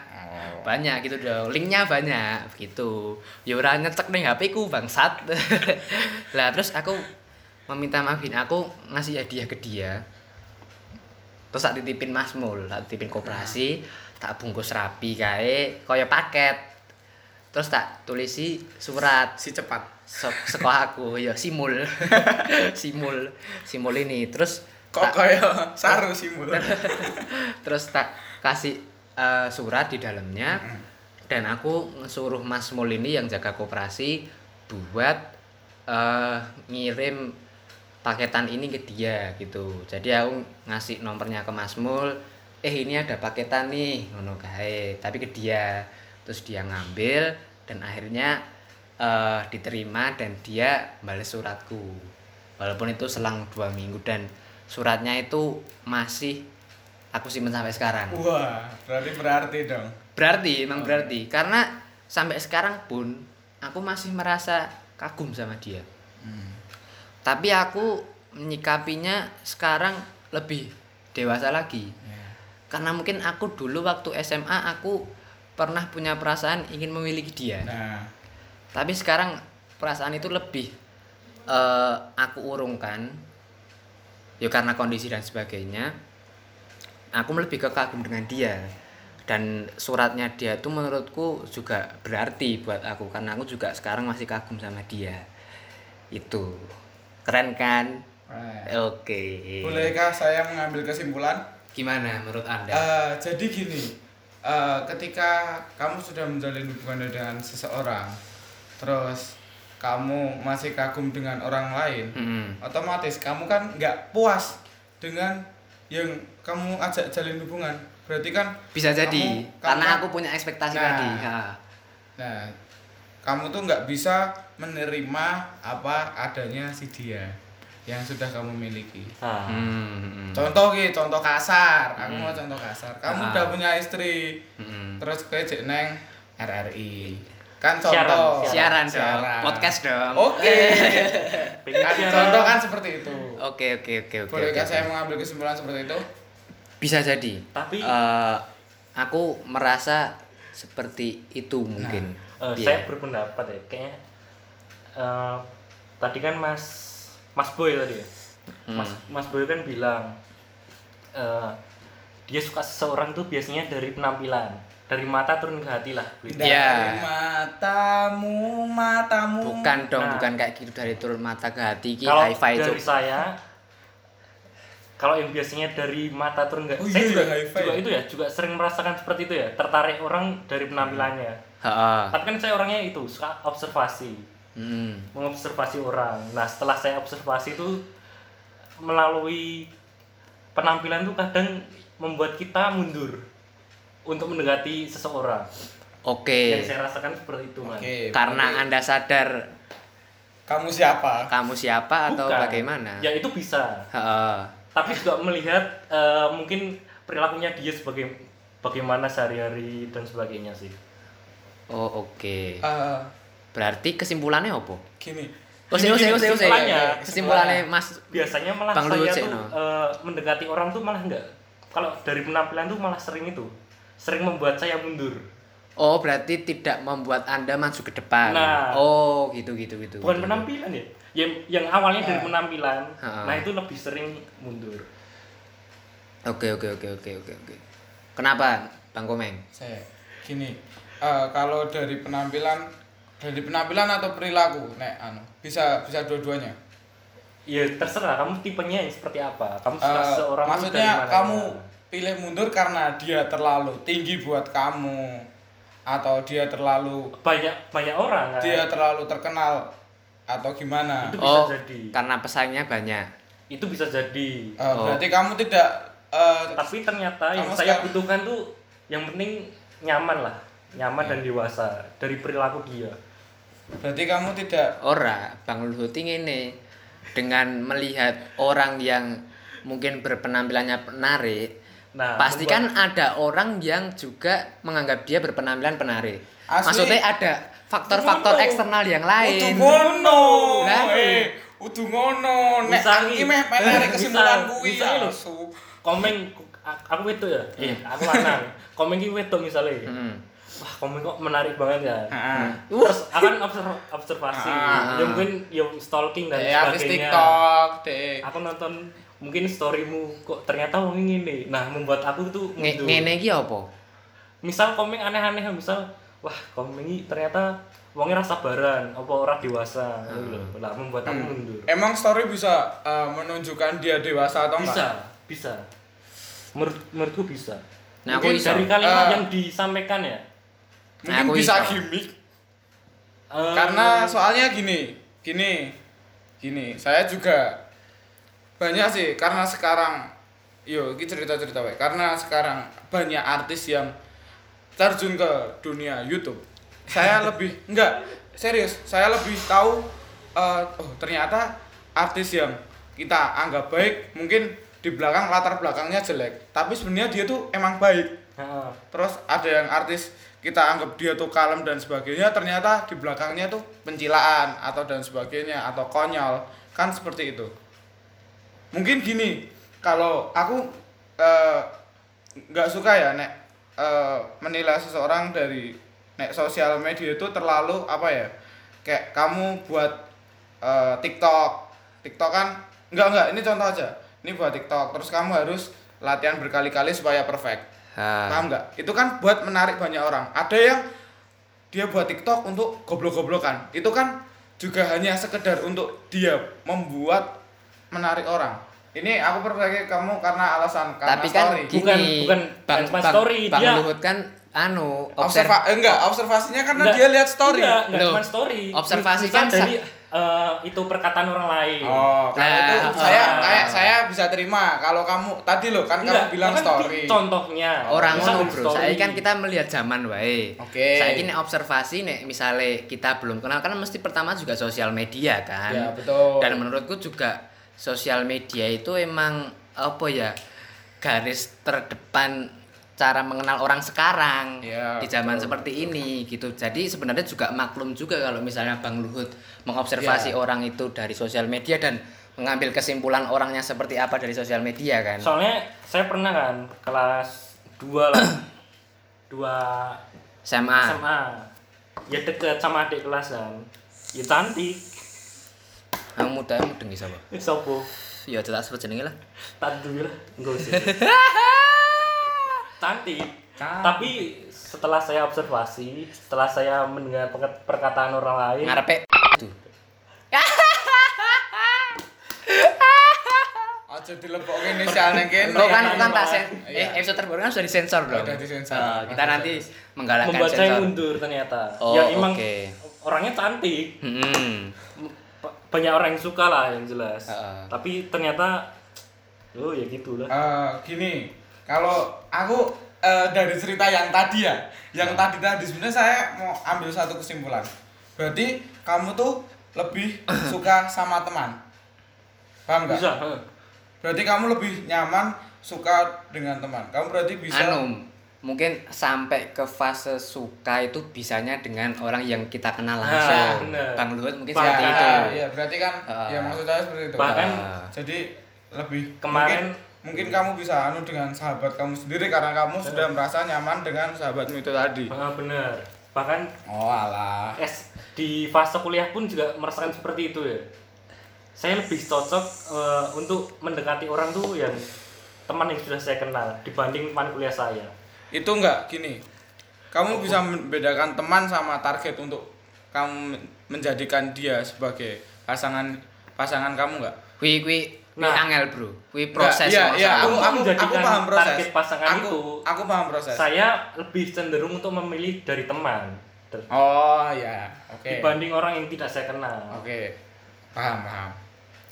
Banyak gitu dong. Linknya banyak gitu. Ya ora nyecek ning HP ku bangsat. lah terus aku meminta maafin aku ngasih hadiah ke dia. Terus tak titipin Masmul, tak titipin koperasi, tak bungkus rapi kae kaya paket. Terus tak tulisi surat Si cepat. Se- sekolah aku ya simul. Simul. Simul ini. Terus Kok kayak saru sih Mul. terus tak kasih eh, surat di dalamnya. Dan aku ngesuruh Mas Mul ini yang jaga koperasi buat eh, ngirim paketan ini ke dia gitu. Jadi aku ngasih nomornya ke Mas Mul. Eh ini ada paketan nih ngono kae. Tapi ke dia. Terus dia ngambil dan akhirnya eh, diterima dan dia balas suratku. Walaupun itu selang dua minggu dan suratnya itu masih aku simpen sampai sekarang. Wah, berarti berarti dong. berarti emang berarti. Karena sampai sekarang pun aku masih merasa kagum sama dia. Tapi aku menyikapinya sekarang lebih dewasa lagi. Ya. karena mungkin aku dulu waktu SMA aku pernah punya perasaan ingin memiliki dia. Nah, tapi sekarang perasaan itu lebih eh, aku urungkan ya karena kondisi dan sebagainya aku lebih ke kagum dengan dia. Dan suratnya dia tuh menurutku juga berarti buat aku karena aku juga sekarang masih kagum sama dia. Itu. Keren kan? Right. oke. Bolehkah saya mengambil kesimpulan? gimana menurut anda? Eh, jadi gini, eh, ketika kamu sudah menjalin hubungan dengan seseorang, terus kamu masih kagum dengan orang lain Mm-mm. otomatis kamu kan nggak puas dengan yang kamu ajak jalin hubungan berarti kan bisa jadi kamu- kamu karena kan- aku punya ekspektasi Nah. tadi Ha. nah kamu tuh nggak bisa menerima apa adanya si dia yang sudah kamu miliki Nah, Hmm. contoh ki contoh kasar aku Hmm. mau contoh kasar kamu Ah. udah punya istri Mm-mm. terus ke cek neng RRI kan Siaran, contoh siaran dong. Podcast dong. Oke. Pengen Kan siaran. contoh kan seperti itu. Oke oke oke oke bolehkah oke. saya mengambil kesimpulan seperti itu? Bisa jadi. Tapi- Eh, aku merasa seperti itu mungkin. Eh, Iya. saya berpendapat ya kayaknya eh, tadi kan Mas Mas Boy tadi ya. Mas Hmm. Mas Boy kan bilang eh, dia suka seseorang tuh biasanya dari penampilan dari mata turun ke hati lah. Iya. Dari matamu matamu bukan dong Nah. bukan kayak gitu dari turun mata ke hati ki kalau dari saya kalau yang biasanya dari mata turun ke Oh saya iya, juga, juga ya? itu ya juga sering merasakan seperti itu ya tertarik orang dari penampilannya Ha-ha. tapi kan saya orangnya itu suka observasi Hmm. mengobservasi orang. Nah, setelah saya observasi itu melalui penampilan tuh kadang membuat kita mundur untuk mendekati seseorang. oke Yang saya rasakan seperti itu, Mas. Oke, karena berarti anda sadar kamu siapa kamu siapa atau Bukan. bagaimana Ya itu bisa. Ha-ha. Tapi juga melihat eh, mungkin perilakunya dia sebagai bagaimana sehari-hari dan sebagainya sih. oh oke Eh, berarti kesimpulannya apa gini Ose Gini, ose gini, ose ose kesimpulannya. kesimpulannya mas Biasanya malah Bang saya tuh eh, mendekati orang tuh malah enggak. Kalau dari penampilan tuh malah sering itu. Sering membuat saya mundur. oh berarti tidak membuat anda maju ke depan Nah. oh gitu gitu gitu bukan gitu. penampilan ya yang yang awalnya dari Ah. penampilan Ah. nah itu lebih sering mundur oke oke oke oke oke oke kenapa bang komeng saya gini eh, kalau dari penampilan dari penampilan atau perilaku nek anu bisa bisa dua-duanya ya terserah kamu tipenya yang seperti apa kamu suka Eh, seorang maksudnya mana? kamu pilih mundur karena dia terlalu tinggi buat kamu. Atau dia terlalu banyak banyak orang kan? dia terlalu terkenal atau gimana? Itu bisa oh jadi. karena pesaingnya banyak. Itu bisa jadi. Eh, Oh. berarti kamu tidak eh, tapi ternyata yang Kamu saya sekarang- butuhkan tuh yang penting nyaman lah. Nyaman dan dewasa dari perilaku dia. Berarti kamu tidak ora bang Luhut ini dengan melihat orang yang mungkin berpenampilannya menarik nah pasti membuat- kan ada orang yang juga menganggap dia berpenampilan penarik Asli. maksudnya ada faktor-faktor eksternal yang Udu lain ngono. Lah. Eh, udu ngono. Nek iki Ki. meh Bisa, kesimpulan kuwi ya. lho. Su. komen aku itu ya eh aku lanang komen ki wedok misalnya Hmm. wah komen kok menarik banget ya Heeh. terus akan observ- observasi ya mungkin ya stalking dan artis sebagainya TikTok, deh. aku nonton mungkin storymu kok ternyata wong ini nah membuat aku tuh mundur. ngene iki apa misal komen aneh-aneh misal wah komen ini ternyata wongnya rasa baran apa orang dewasa gitu loh. lah membuat aku Hmm. mundur Emang story bisa eh, menunjukkan dia dewasa atau bisa enggak? bisa menurut menurutku bisa nah aku Mungkin iso dari kalimat Eh. yang disampaikan ya Mungkin Aku bisa gimmick. eh, Karena soalnya gini, gini, gini. Saya juga banyak sih karena sekarang, yo, ini cerita-cerita wae. Karena sekarang banyak artis yang terjun ke dunia YouTube. Saya lebih enggak serius. Saya lebih tahu eh, oh ternyata artis yang kita anggap baik mungkin di belakang latar belakangnya jelek, tapi sebenarnya dia tuh emang baik terus ada yang artis kita anggap dia tuh kalem dan sebagainya ternyata di belakangnya tuh pencilaan atau dan sebagainya atau konyol kan seperti itu mungkin gini kalau aku eh, nggak suka ya nek eh, menilai seseorang dari nek sosial media itu terlalu apa ya kayak kamu buat eh, TikTok. TikTok kan nggak nggak ini contoh aja. Ini buat TikTok terus kamu harus latihan berkali-kali supaya perfect. Ha. paham nggak? Itu kan buat menarik banyak orang. Ada yang dia buat TikTok untuk goblok-goblokan. Itu kan juga hanya sekedar untuk dia membuat menarik orang ini aku perbaiki kamu karena alasan karena Tapi kan story. gini, Bukan- bukan Bang, Bang, story, Bang dia- Luhut kan anu observ Observa eh, enggak, observasinya karena Enggak, dia lihat story. Enggak, enggak cuma story. observasi kan dari eh, itu perkataan orang lain. Oh, Nah, itu ah. saya kayak saya bisa terima. Kalau kamu tadi loh kan Enggak, kamu bilang bahkan story. Contohnya. orang ngono bro story. saya kan kita melihat zaman wae Oke. saya ini observasi nih misalnya kita belum kenal kan mesti pertama juga sosial media kan Ya, betul. dan menurutku juga sosial media itu emang apa ya garis terdepan cara mengenal orang sekarang Ya, di zaman betul, seperti ini gitu jadi sebenarnya juga maklum juga kalau misalnya Bang Luhut mengobservasi Ya. orang itu dari sosial media dan mengambil kesimpulan orangnya seperti apa dari sosial media kan Soalnya saya pernah kan kelas 2 lah. 2 SMA SMA. Ya deket sama adik kelas kan. Ya cantik. Yang muda yang mudeng siapa Eh, Sopo? ya tak sebut jenenge lah Tandu lah. Enggak usah. cantik. Cantik. Tapi setelah saya observasi, setelah saya mendengar perkataan orang lain, ngarepe tuh Aja dilebokke inisial nang kene. Lo kan iya, kan tak sen Iya. eh episode terbaru kan sudah disensor dong. Udah disensor. Eh, kita nanti menggalakkan membuat saya sensor. mundur ternyata. Oh, ya emang oke. orangnya cantik. Hmm. Ba- Banyak orang yang suka lah yang jelas. Heeh. Tapi ternyata oh ya gitulah. Eh, gini, kalau aku eh, dari cerita yang tadi ya, yang tadi tadi sebenarnya saya mau ambil satu kesimpulan. Berarti kamu tuh lebih suka sama teman. Paham nggak? Bisa. Berarti kamu lebih nyaman suka dengan teman. Kamu berarti bisa Anu, mungkin sampai ke fase suka itu bisanya dengan orang yang kita kenal Nah, langsung. bener. Bang Luhut mungkin Ya, seperti itu. Iya, berarti kan Ah. ya maksud saya seperti itu. Bahkan Ah. Jadi lebih Kemarin- mungkin, mungkin kamu bisa anu dengan sahabat kamu sendiri karena kamu sudah merasa nyaman dengan sahabatmu itu tadi. Ah, bener. Bahkan Oh alah. es di fase kuliah pun juga merasakan seperti itu ya. Saya lebih cocok eh, untuk mendekati orang tuh yang teman yang sudah saya kenal dibanding teman kuliah saya. Itu enggak gini. Kamu bisa membedakan teman sama target untuk kamu menjadikan dia sebagai pasangan pasangan kamu enggak? Kui kui kui Nah. angel, Bro. Kui Enggak, proses iya, iya, aku, aku, aku paham proses. target pasangan aku, itu, aku paham proses. Saya lebih cenderung untuk memilih dari teman Oh ya, oke. dibanding orang yang tidak saya kenal. Oke. Paham, paham.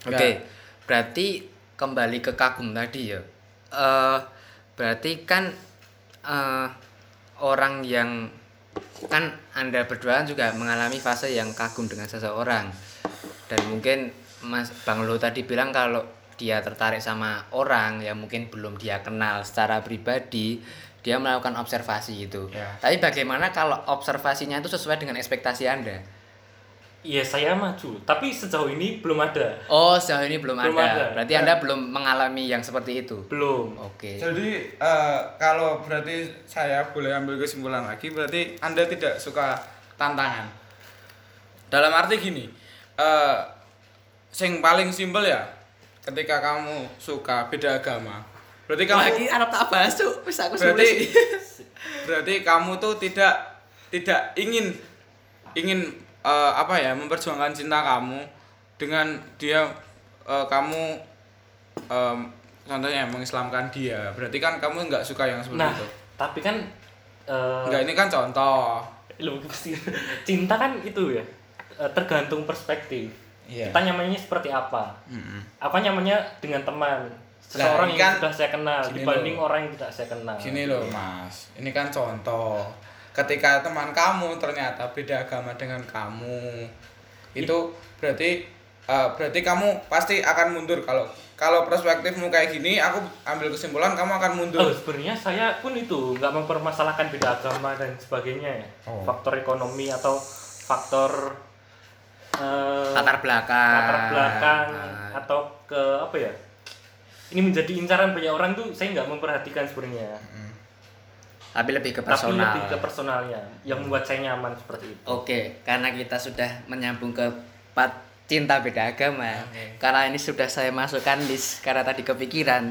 Oke, berarti kembali ke kagum tadi ya. Eh berarti kan eh orang yang kan Anda berdua juga mengalami fase yang kagum dengan seseorang. Dan mungkin Mas Bang Lo tadi bilang kalau dia tertarik sama orang yang mungkin belum dia kenal secara pribadi, dia melakukan observasi itu. Ya. Tapi bagaimana kalau observasinya itu sesuai dengan ekspektasi Anda? Iya saya maju, tapi sejauh ini belum ada, Oh, sejauh ini belum, Belum ada. ada. Berarti Anda belum mengalami yang seperti itu. belum. Oke. Jadi eh, kalau berarti saya boleh ambil kesimpulan lagi berarti Anda tidak suka tantangan. Dalam arti gini, eh sing paling simpel ya ketika kamu suka beda agama. Berarti kamu Arab tak bahas tuh, bisa aku berarti berarti kamu tuh tidak tidak ingin ingin eh, apa ya memperjuangkan cinta kamu dengan dia eh, kamu em, contohnya mengislamkan dia berarti kan kamu nggak suka yang seperti Nah, itu tapi kan eh, nggak ini kan contoh cinta kan itu ya tergantung perspektif. Iya. Kita nyamannya seperti apa? Mm-mm. Apa nyamannya dengan teman? Seseorang ini yang kan sudah saya kenal dibanding loh. orang yang tidak saya kenal. gini loh mas ini kan contoh ketika teman kamu ternyata beda agama dengan kamu itu berarti eh, berarti kamu pasti akan mundur kalau kalau perspektifmu kayak gini aku ambil kesimpulan kamu akan mundur Oh, sebenarnya saya pun itu nggak mempermasalahkan beda agama dan sebagainya ya. Oh. Faktor ekonomi atau faktor eh, latar belakang. latar belakang Nah, atau ke apa ya? Ini menjadi incaran banyak orang tuh saya nggak memperhatikan sebenarnya. Tapi lebih ke Tapi personal. lebih ke personalnya yang membuat saya nyaman seperti itu. Oke, karena kita sudah menyambung ke part cinta beda agama. Oke. Karena ini sudah saya masukkan list karena tadi kepikiran.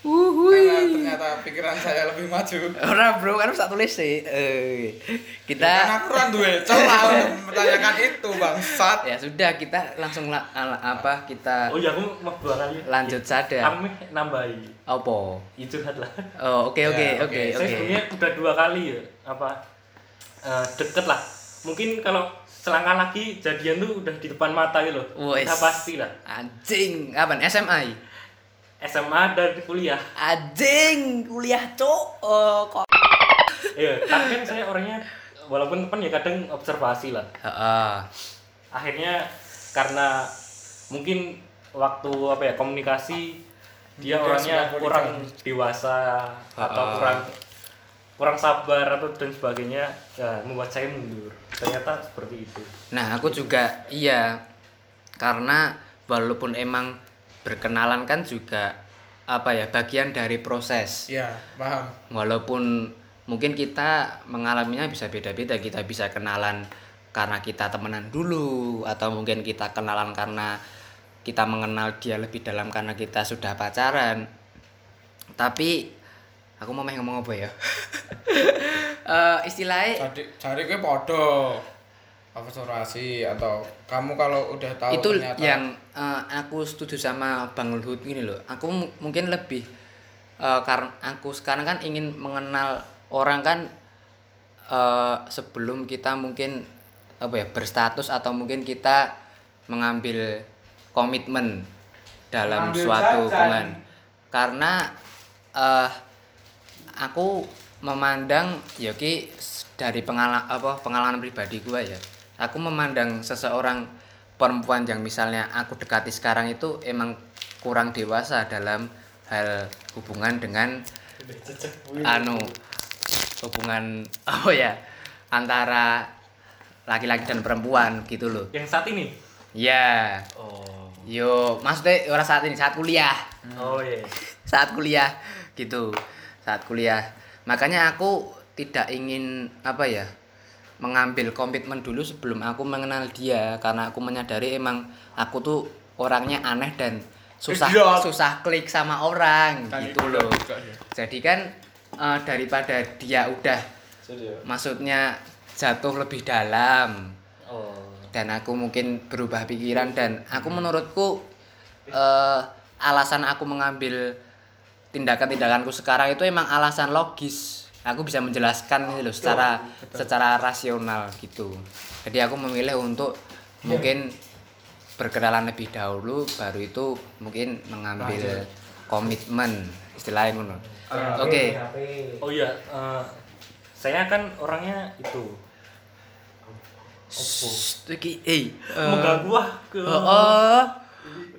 Karena ternyata pikiran saya lebih maju. Ora bro, kan bisa tulis sih. Eh, Kita kita kan aku ra duwe celah menanyakan itu, bangsat. ya sudah kita langsung la- ala- apa kita Oh iya aku mau dua kali. lanjut saja. Meh nambahi. Apa? Ya curhat lah. Oh, oke oke Ya, oke oke. Saya sebenarnya udah dua kali ya apa eh, deket lah. Mungkin kalau selangkah lagi jadian tuh udah di depan mata gitu loh. Wes. Udah pasti lah. Anjing, kapan? SMA? SMA dan kuliah. Anjing, kuliah cok. Oh, kok. Iya, tapi kan saya orangnya walaupun teman ya kadang observasi lah. Heeh. Akhirnya karena mungkin waktu apa ya komunikasi dia orangnya kurang dewasa atau Ah. kurang kurang sabar atau dan sebagainya ya membuat saya mundur. Ternyata seperti itu. Nah, aku juga iya. Karena walaupun emang berkenalan kan juga apa ya, bagian dari proses. Iya, paham. Walaupun mungkin kita mengalaminya bisa beda-beda, kita bisa kenalan karena kita temenan dulu atau mungkin kita kenalan karena kita mengenal dia lebih dalam karena kita sudah pacaran. Tapi aku mau main ngomong apa ya? Eh istilahnya Jadi cari ke podo observasi atau kamu kalau udah tahu itu ternyata yang eh, aku setuju sama Bang Luhut gini loh. Aku mu- mungkin lebih karena aku sekarang kan ingin mengenal orang kan eh, sebelum kita mungkin apa ya berstatus atau mungkin kita mengambil komitmen dalam Mengambil suatu hubungan. Karena eh aku memandang ya ki s- dari pengalaman apa pengalaman pribadi gua ya aku memandang seseorang perempuan yang misalnya aku dekati sekarang itu emang kurang dewasa dalam hal hubungan dengan anu hubungan apa ya antara laki-laki dan perempuan gitu loh Yang saat ini. ya Oh. yo maksudnya orang saat ini saat kuliah Oh iya. saat kuliah gitu saat kuliah makanya aku tidak ingin apa ya mengambil komitmen dulu sebelum aku mengenal dia karena aku menyadari emang aku tuh orangnya aneh dan susah Idiot. susah klik sama orang Kan gitu itu loh juga ya. jadi kan eh, daripada dia udah maksudnya jatuh lebih dalam Oh. dan aku mungkin berubah pikiran dan aku menurutku eh, alasan aku mengambil tindakan-tindakanku sekarang itu emang alasan logis aku bisa menjelaskan ini loh secara secara rasional gitu. Jadi aku memilih untuk mungkin berkenalan lebih dahulu baru itu mungkin mengambil komitmen istilahnya ngono. Oke. Oh iya, eh, saya kan orangnya itu. Shh, iki eh eh, mengganggu ah ke oh, oh.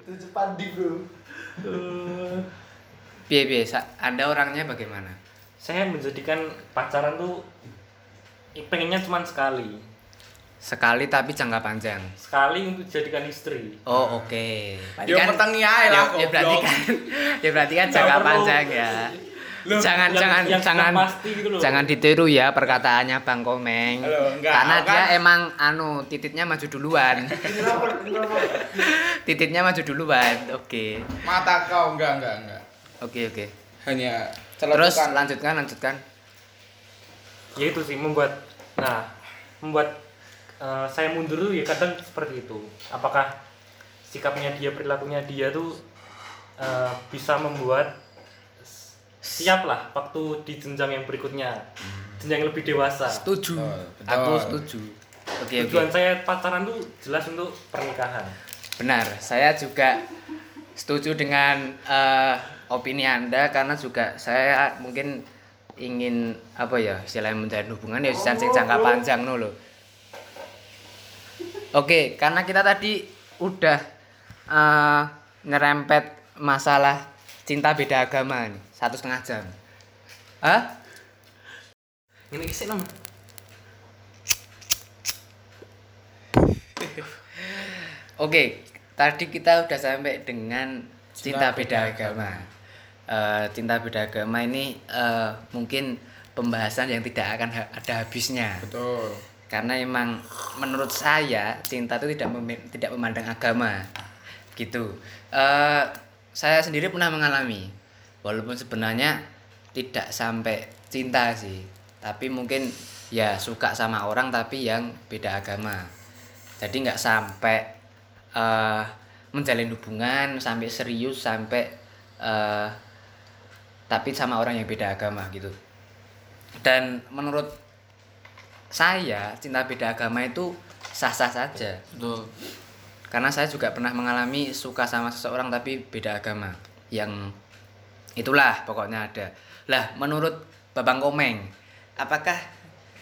itu cepat di bro. eh, Biar biasa, Anda orangnya bagaimana? Saya menjadikan pacaran tuh pengennya cuma sekali Sekali tapi jangka panjang. sekali untuk dijadikan istri Oh oke. Yo petengi ae lah, Ya, ya berarti kan, ya berarti kan jangka perlu. panjang ya. jangan yang- jangan yang jangan pasti gitu loh. jangan ditiru ya perkataannya Bang Komeng. Halo, enggak, Karena aku dia kan- emang anu tititnya maju duluan. tititnya maju duluan. Oke. mata kau enggak enggak enggak. Oke oke. Hanya Terus lanjutkan lanjutkan. ya itu sih membuat nah membuat eh, saya mundur tuh ya kadang seperti itu apakah sikapnya dia perilakunya dia tuh eh, bisa membuat siap lah waktu di jenjang yang berikutnya jenjang yang lebih dewasa Setuju. Betul. Aku setuju. Oke oke. tujuan saya pacaran tuh jelas untuk pernikahan Benar, saya juga setuju dengan eh, opini Anda karena juga saya mungkin ingin apa ya istilahnya menjalin hubungan ya sing jangka panjang no loh. Oke, karena kita tadi udah eh, nyerempet masalah cinta beda agama nih, satu setengah jam. Hah? ini sih nom Oke, tadi kita udah sampai dengan cinta, Cinta beda beda agama. Eh, cinta beda agama ini eh, mungkin pembahasan yang tidak akan ha- ada habisnya. Betul. Karena emang menurut saya cinta itu tidak memi- tidak memandang agama, gitu. Eh, saya sendiri pernah mengalami walaupun sebenarnya tidak sampai cinta sih tapi mungkin ya suka sama orang tapi yang beda agama jadi nggak sampai eh, menjalin hubungan sampai serius sampai eh, tapi sama orang yang beda agama gitu. Dan menurut saya cinta beda agama itu sah-sah saja. Betul. karena saya juga pernah mengalami suka sama seseorang tapi beda agama. Yang itulah pokoknya ada. Lah menurut babang komeng apakah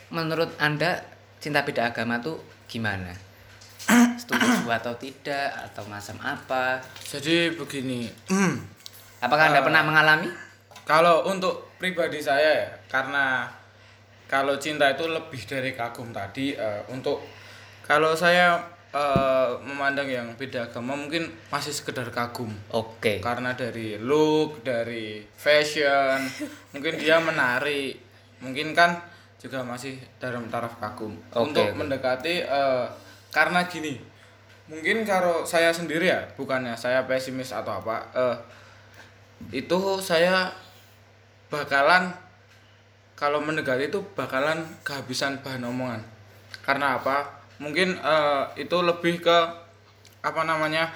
menurut anda cinta beda agama tuh gimana? Setuju atau tidak? Atau macam apa? Jadi begini, apakah anda Eh. pernah mengalami kalau untuk pribadi saya ya, karena kalau cinta itu lebih dari kagum tadi, eh, untuk kalau saya eh, memandang yang beda agama mungkin masih sekedar kagum. oke karena dari look, dari fashion, mungkin dia menarik, mungkin kan juga masih dalam taraf kagum. Oke, Untuk mendekati eh, karena gini, mungkin kalau saya sendiri ya, bukannya saya pesimis atau apa, eh, itu saya bakalan kalau mendekati itu bakalan kehabisan bahan omongan. Karena apa? Mungkin eh, itu lebih ke apa namanya?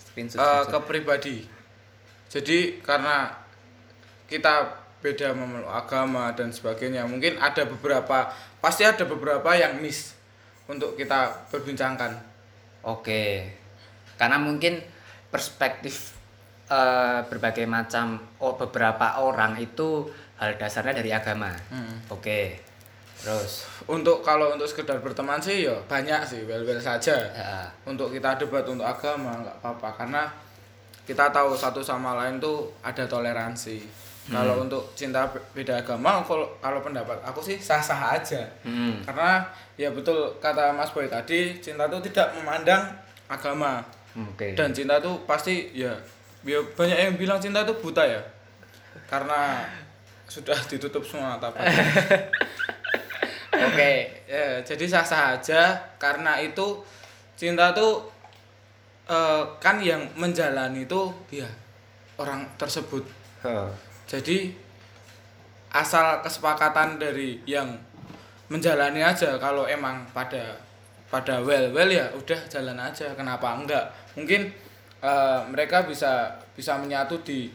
Screenshot, screenshot. ke pribadi. Jadi karena kita beda memeluk agama dan sebagainya, mungkin ada beberapa pasti ada beberapa yang miss untuk kita perbincangkan. Oke, karena mungkin perspektif eh, berbagai macam oh, beberapa orang itu hal dasarnya dari agama. Hmm. Oke, terus Untuk kalau untuk sekedar berteman sih ya banyak sih, well-well saja. ya, Untuk kita debat untuk agama nggak apa-apa karena kita tahu satu sama lain tuh ada toleransi. Kalau untuk cinta be- beda agama, kalau kalau pendapat aku sih sah-sah aja. hmm, karena ya betul kata Mas Boy tadi cinta itu tidak memandang agama oke. dan cinta itu pasti ya, ya banyak yang bilang cinta itu buta ya. Karena sudah ditutup semua mata oke ya, jadi sah sah aja. Karena itu cinta tuh eh, kan yang menjalani itu ya orang tersebut. Huh. jadi asal kesepakatan dari yang menjalani aja kalau emang pada pada well well ya udah jalan aja. Kenapa enggak? Mungkin eh, mereka bisa bisa menyatu di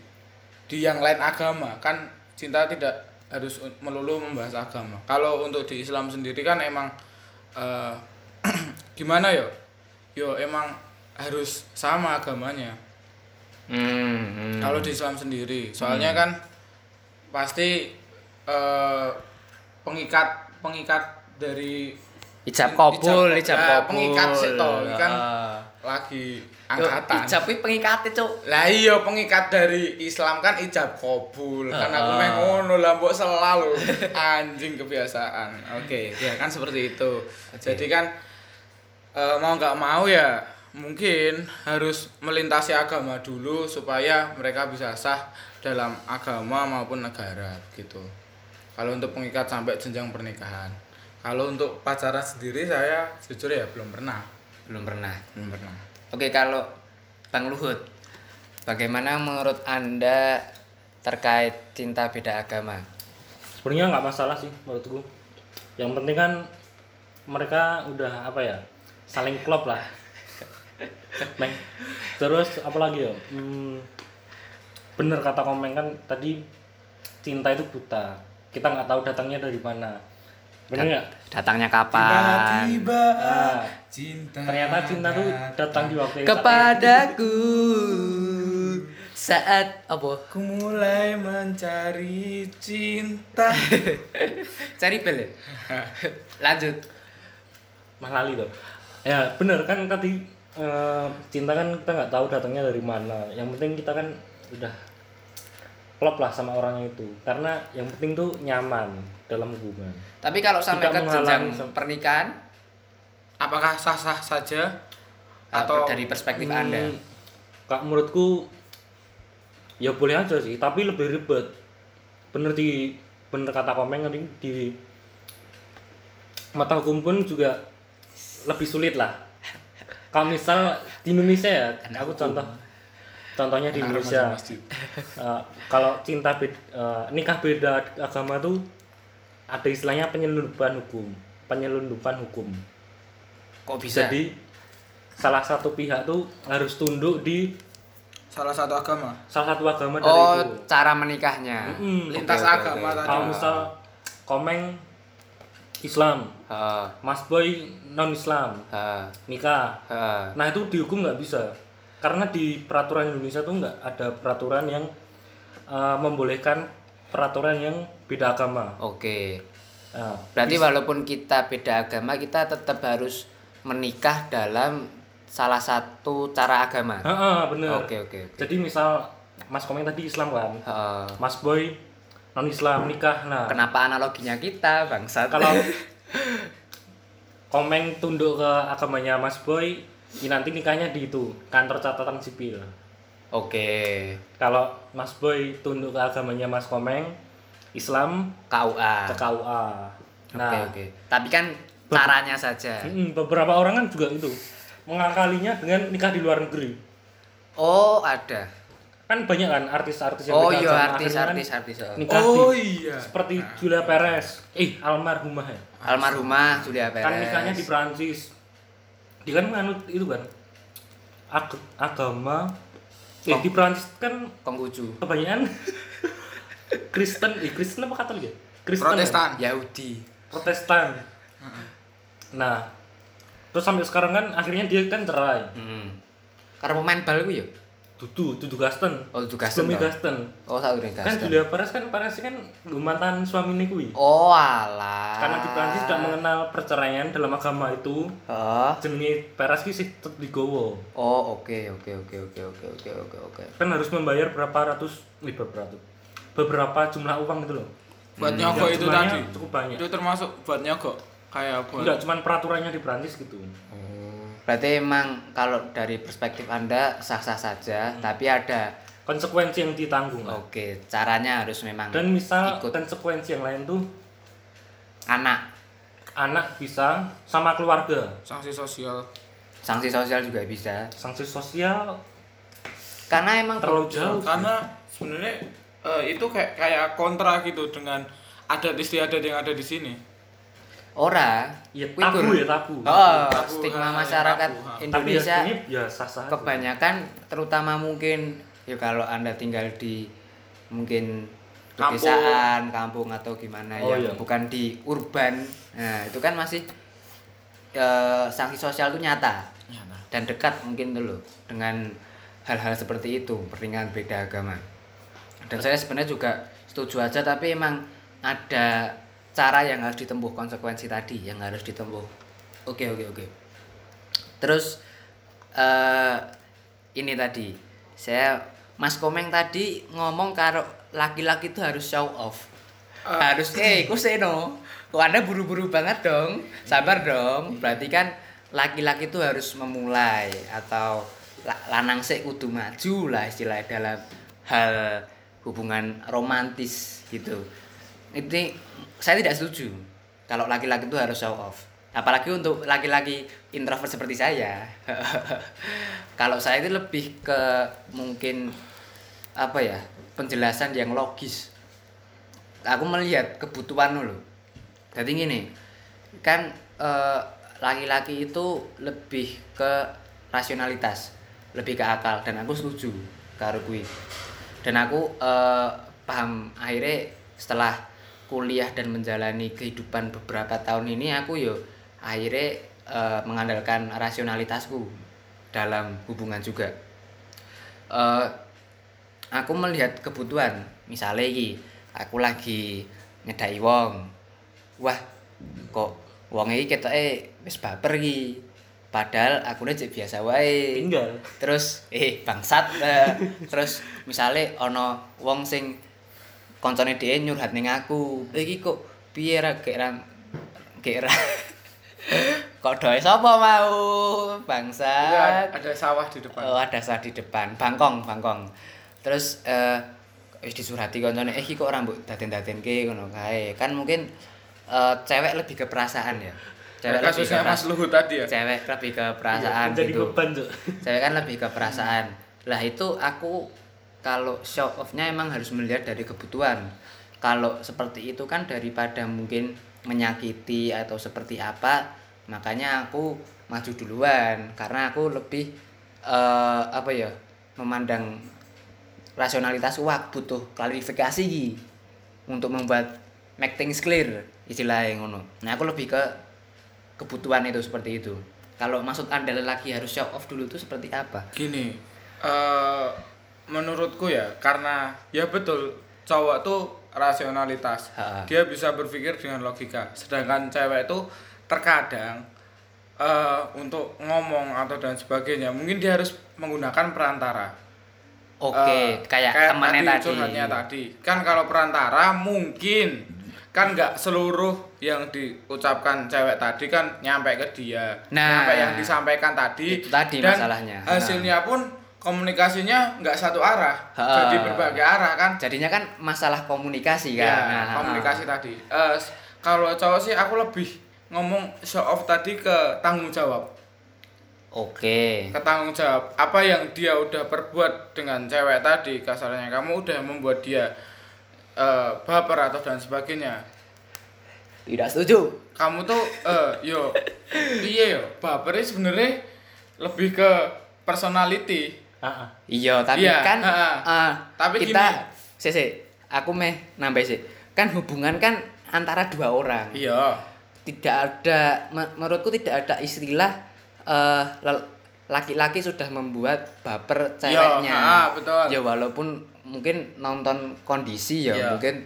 di yang lain agama. Kan cinta tidak harus melulu membahas agama. Kalau untuk di Islam sendiri kan emang eh, gimana yo? Yo emang harus sama agamanya. Hmm, hmm. kalau di Islam sendiri. Soalnya kan pasti eh, pengikat pengikat dari ijab kabul, ijab- kabul. pengikat sih kan Ah. lagi angkatan. Ijab kuwi pengikate, Cuk. lah iya pengikat dari Islam kan ijab kabul. Kan aku Ah. main ngono lah mbok selalu. Anjing kebiasaan. Oke ya kan seperti itu. Jadi kan eh, mau nggak mau ya mungkin harus melintasi agama dulu supaya mereka bisa sah dalam agama maupun negara gitu. Kalau untuk pengikat sampai jenjang pernikahan. Kalau untuk pacaran sendiri saya jujur ya belum pernah. Belum pernah. belum pernah Oke, kalau Bang Luhut, bagaimana menurut Anda terkait cinta beda agama? sebenarnya nggak masalah sih menurutku yang penting kan mereka udah apa ya saling klop lah Neng. terus apa lagi ya hmm, bener kata komeng kan tadi cinta itu buta kita nggak tahu datangnya dari mana bener nggak Datangnya kapan? Ah, cinta ternyata cinta tuh datang di waktu yang Kepadaku saat apa? Ku mulai mencari cinta. Cari bel ya? Lanjut. Mas Lali tuh ya bener kan tadi eh, cinta kan kita nggak tahu datangnya dari mana yang penting kita kan udah klop lah sama orang itu. Karena yang penting tuh nyaman dalam hubungan. Tapi kalau sampai Tidak ke jenjang pernikahan Apakah sah-sah saja atau dari perspektif Hmm, Anda? kak menurutku ya boleh aja sih tapi lebih ribet. Bener di bener kata komen tadi di mata hukum pun juga lebih sulit lah. Kalau misal di Indonesia ya Anak aku hukum. contoh contohnya di Harus Indonesia. Eh, kalau cinta beda, nikah beda agama tuh ada istilahnya penyelundupan hukum penyelundupan hukum Kok bisa? jadi salah satu pihak tuh harus tunduk di Salah satu agama. salah satu agama dari oh, itu cara menikahnya. Mm-mm. Lintas oke, agama tadi. kalau misal komeng Islam Heeh, Mas Boy non Islam heeh, nikah heeh. Nah itu dihukum nggak bisa karena di peraturan Indonesia tuh nggak ada peraturan yang uh, membolehkan peraturan yang beda agama. Oke. Nah, Berarti bis- walaupun kita beda agama, kita tetap harus menikah dalam salah satu cara agama. Heeh, bener. Oke, oke, oke. Jadi misal Mas Komeng tadi Islam kan, Heeh. Mas Boy non Islam nikah. Nah Kenapa analoginya kita, bangsat? kalau Komeng tunduk ke agamanya Mas Boy, nanti nikahnya di itu kantor catatan sipil. Oke. Kalau Mas Boy tunduk ke agamanya Mas Komeng, Islam KUA. ke KUA. Nah, Oke, oke. Tapi kan caranya saja. Mm, beberapa orang kan juga itu mengakalinya dengan nikah di luar negeri. Oh, ada. Kan banyak kan artis-artis yang Oh iya, agama, artis, kan artis, artis. oh. Nikah Oh di- iya. seperti Julia Perez. Eh, almarhumah ya. Almarhumah Julia Perez. Kan nikahnya di Prancis. Dia kan menganut itu kan ag- agama eh di Prancis kan Konghucu. kebanyakan Kristen, eh Kristen apa Katolik ya? Kristen. ya? Protestan. Yahudi. Protestan. Nah, terus sampai sekarang kan akhirnya dia kan cerai. Hmm. Karena pemain bal ku ya? Dudu, Dudu Gaston. Oh, Dudu Gaston. Sebelumnya Gaston. Oh, saat Gaston. Kan Julia Perez kan Perez kan mantan suaminya kuwi. Oh, alah. Karena di Prancis tidak mengenal perceraian dalam agama itu. Heeh. Oh. Jenenge Perez ki tetep digowo. Oh, oke, okay, oke, okay, oke, okay, oke, oke, oke, oke, oke. Kan harus membayar berapa ratus, ribu berapa ratus. Beberapa jumlah uang gitu loh. Buat hmm. itu tadi. Cukup banyak. Itu termasuk buat nyogok kayak apa? Enggak, cuma peraturannya di Prancis gitu. Hmm. Berarti emang kalau dari perspektif Anda sah-sah saja, tapi ada Konsekuensi yang ditanggung. oke, caranya harus memang Dan misal ikut konsekuensi yang lain tuh anak. anak bisa sama keluarga. sanksi sosial. Sanksi sosial juga bisa. Sanksi sosial Karena emang terlalu jauh. Karena sebenarnya eh, itu kayak kayak kontra gitu dengan adat istiadat yang ada di sini. Ora Ya, tabu ya, tabu. Oh, Tabu, stigma ha, masyarakat tabu, ha. Tapi ya Indonesia ya aja. kebanyakan terutama mungkin ya kalau Anda tinggal di mungkin Kampung. pedesaan, kampung atau gimana Oh, yang iya. bukan di urban. Nah, itu kan masih eh, sanksi sosial itu nyata dan dekat mungkin loh dengan hal-hal seperti itu pernikahan beda agama dan saya sebenarnya juga setuju aja tapi emang ada cara yang harus ditempuh konsekuensi tadi yang harus ditempuh. Oke oke oke. Terus eh ini tadi. Saya Mas Komeng tadi ngomong kalau laki-laki itu harus show off. Harus eh kok seno kok anda buru-buru banget dong? Sabar dong. Berarti kan laki-laki itu harus memulai atau la- lanang sik kudu maju lah istilahnya dalam hal hubungan romantis gitu. Ini saya tidak setuju kalau laki-laki itu harus show off. Apalagi untuk laki-laki introvert seperti saya. Kalau saya itu lebih ke mungkin apa ya penjelasan yang logis. Aku melihat kebutuhan lo jadi gini kan eh, laki-laki itu lebih ke rasionalitas lebih ke akal dan aku setuju karo kui dan aku eh, paham akhirnya setelah kuliah dan menjalani kehidupan beberapa tahun ini aku yo akhirnya eh, mengandalkan rasionalitasku dalam hubungan juga. Eh, aku melihat kebutuhan. Misalnya iki aku lagi nyedai wong. Wah kok wong iki ketoke wis baper iki? Padahal aku cek biasa wae. Tinggal. Terus eh bangsat eh, terus misalnya ono wong sing koncone dhewe nyurhat ning aku "Eh, iki kok piye ra gek ra gek ra kok doe sapa mau bangsat Ada, ada sawah di depan. Oh, ada sah di depan, bangkong, bangkong. Terus eh wis disurati koncone, eh iki kok rambut daden-dadenke ngono kae. Kan mungkin eh cewek lebih ke perasaan ya. Cewek lebih ke Mas perasaan. Luhut tadi ya. Cewek lebih ke perasaan jadi gitu. beban. Cewek kan lebih ke perasaan. lah itu aku kalau show off-nya emang harus melihat dari kebutuhan. Kalau seperti itu kan daripada mungkin menyakiti atau seperti apa makanya aku maju duluan. Karena aku lebih eh, apa ya memandang rasionalitas wah butuh klarifikasi untuk membuat make things clear istilahnya ngono. Nah aku lebih ke kebutuhan itu seperti itu. Kalau maksud anda lelaki harus show off dulu itu seperti apa? Gini, eh menurutku ya karena ya betul cowok tuh rasionalitas. Ha. Dia bisa berpikir dengan logika. Sedangkan cewek itu terkadang eh untuk ngomong atau dan sebagainya mungkin dia harus menggunakan perantara. oke Eh, kayak, temannya tadi, curhatnya tadi kan kalau perantara mungkin kan nggak seluruh yang diucapkan cewek tadi kan nyampe ke dia Nah, nyampe yang disampaikan tadi itu tadi dan masalahnya. hasilnya pun komunikasinya nggak satu arah Ha. jadi berbagai arah kan? Jadinya kan masalah komunikasi kan? Ya Nah, komunikasi tadi. Eh, s- kalau cowok sih aku lebih ngomong show off tadi ke tanggung jawab. Oke. Ke tanggung jawab. Apa yang dia udah perbuat dengan cewek tadi kasarnya kamu udah membuat dia eh, baper atau dan sebagainya. Tidak setuju. Kamu tuh eh yo iya yo bapernya sebenarnya lebih ke personality Ah. Iya, tapi Iya, kan ha-ha. eh, Tapi kita sih sih, aku meh nambah sih. Kan hubungan kan antara dua orang. iya Tidak ada me- menurutku tidak ada istilah eh lel- laki-laki sudah membuat baper ceweknya. ha, betul. Ya walaupun mungkin nonton kondisi ya, Iya. mungkin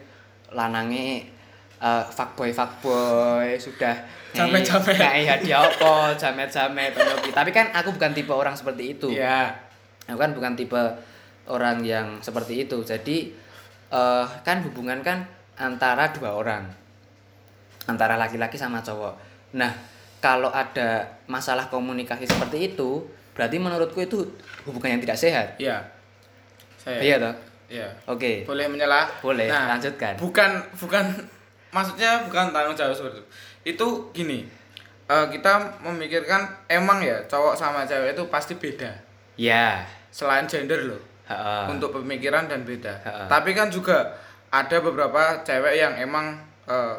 lanange eh fuckboy fuckboy sudah Jamet-jamet. kayak hadiah apa jamet-jamet atau apa. tapi kan aku bukan tipe orang seperti itu iya aku kan bukan tipe orang yang seperti itu. Jadi eh kan hubungan kan antara dua orang. Antara laki-laki sama cowok. Nah kalau ada masalah komunikasi seperti itu berarti menurutku itu hubungan yang tidak sehat. Iya. Saya iya toh? Iya. Oke. Boleh menyelah? Boleh, Nah, lanjutkan. bukan bukan maksudnya bukan tanggung jawab seperti itu. Itu gini eh, kita memikirkan emang ya cowok sama cewek itu pasti beda. Ya selain gender loh Ha-ha. untuk pemikiran dan beda. Ha-ha. Tapi kan juga ada beberapa cewek yang emang eh,